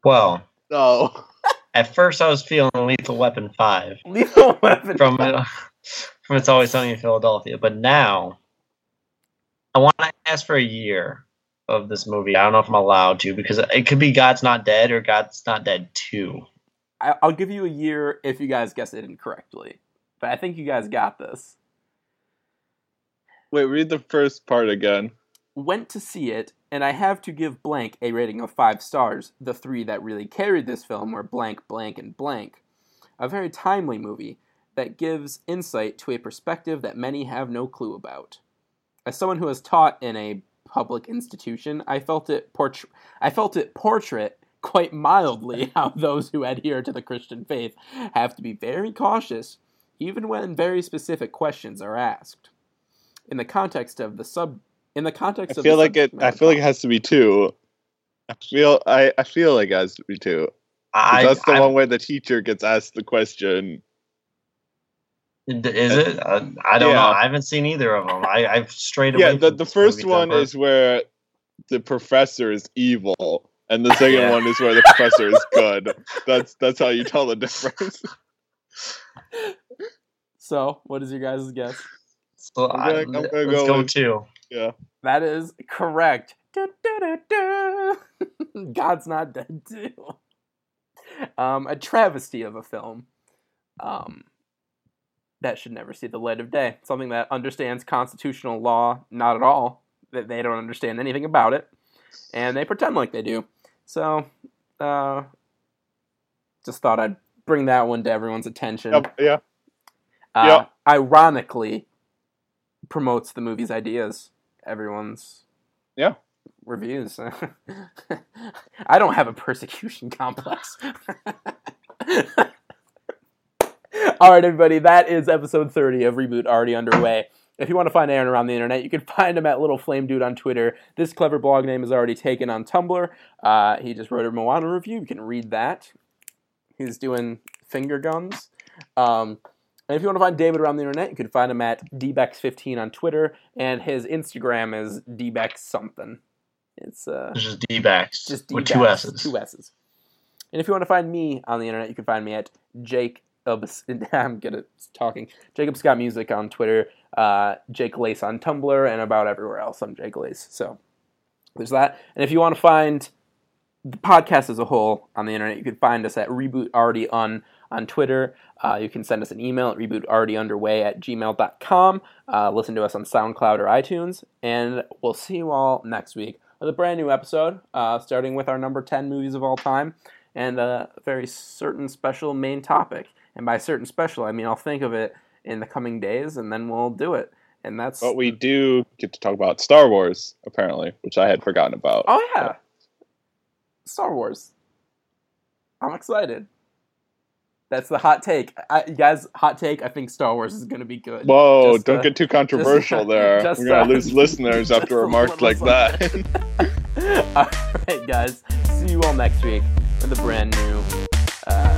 Well, No. at first I was feeling Lethal Weapon Five Lethal Weapon from uh, from It's Always Sunny in Philadelphia, but now I want to ask for a year of this movie. I don't know if I'm allowed to because it could be God's Not Dead or God's Not Dead Two. I- I'll give you a year if you guys guess it incorrectly, but I think you guys got this. Wait, read the first part again. went to see it, and I have to give blank a rating of five stars. The three that really carried this film were blank, blank, and blank. A very timely movie that gives insight to a perspective that many have no clue about. As someone who has taught in a public institution, I felt it portray- I felt it portrait quite mildly how those who adhere to the Christian faith have to be very cautious, even when very specific questions are asked. In the context of the sub in the context I of feel the like it. I feel like it has to be two. I feel. I. I feel like it has to be two. I, that's the I- one where the teacher gets asked the question. Is it? Uh, I don't Yeah. know. I haven't seen either of them. I, I've strayed away. Yeah, the, the first one cover. is where the professor is evil, and the second Yeah. one is where the professor is good. That's that's how you tell the difference. So, what is your guys' guess? So I'm I, gonna- I'm gonna let's go go with- two. Yeah. That is correct. Du- du- du- du. God's Not Dead Two. Um, a travesty of a film. Um, that should never see the light of day. Something that understands constitutional law not at all. That they don't understand anything about it, and they pretend like they do. So, uh, just thought I'd bring that one to everyone's attention. Yep, yeah. Uh, Yep. Ironically, promotes the movie's ideas. Everyone's Yeah. reviews. I don't have a persecution complex. All right, everybody, that is episode 30 of Reboot already underway. If you want to find Aaron around the internet, you can find him at Little Flame Dude on Twitter. This clever blog name is already taken on Tumblr. Uh, he just wrote a Moana review. You can read that. He's doing finger guns. Um, and if you want to find David around the internet, you can find him at dbex15 on Twitter, and his Instagram is dbex something. It's uh, It's just D-backs just with two S's. Two S's. And if you want to find me on the internet, you can find me at Jake. I'm good at talking. Jacob Scott Music on Twitter, uh, Jake Lace on Tumblr, and about everywhere else. I'm Jake Lace. So there's that. And if you want to find the podcast as a whole on the internet, you can find us at Reboot Already On on Twitter. Uh, you can send us an email at rebootalreadyunderway at gmail.com. Uh, listen to us on SoundCloud or iTunes. And we'll see you all next week with a brand new episode, uh, starting with our number 10 movies of all time and a very certain special main topic. And by certain special, I mean I'll think of it in the coming days and then we'll do it. And that's. But we do get to talk about Star Wars, apparently, which I had forgotten about. Oh, yeah. Star Wars. I'm excited. That's the hot take. I, you guys, hot take. I think Star Wars is going to be good. Whoa, Just, don't uh, get too controversial just- there. just, We're going uh, to lose listeners after a remarks like that. all right, guys. See you all next week with a brand new uh.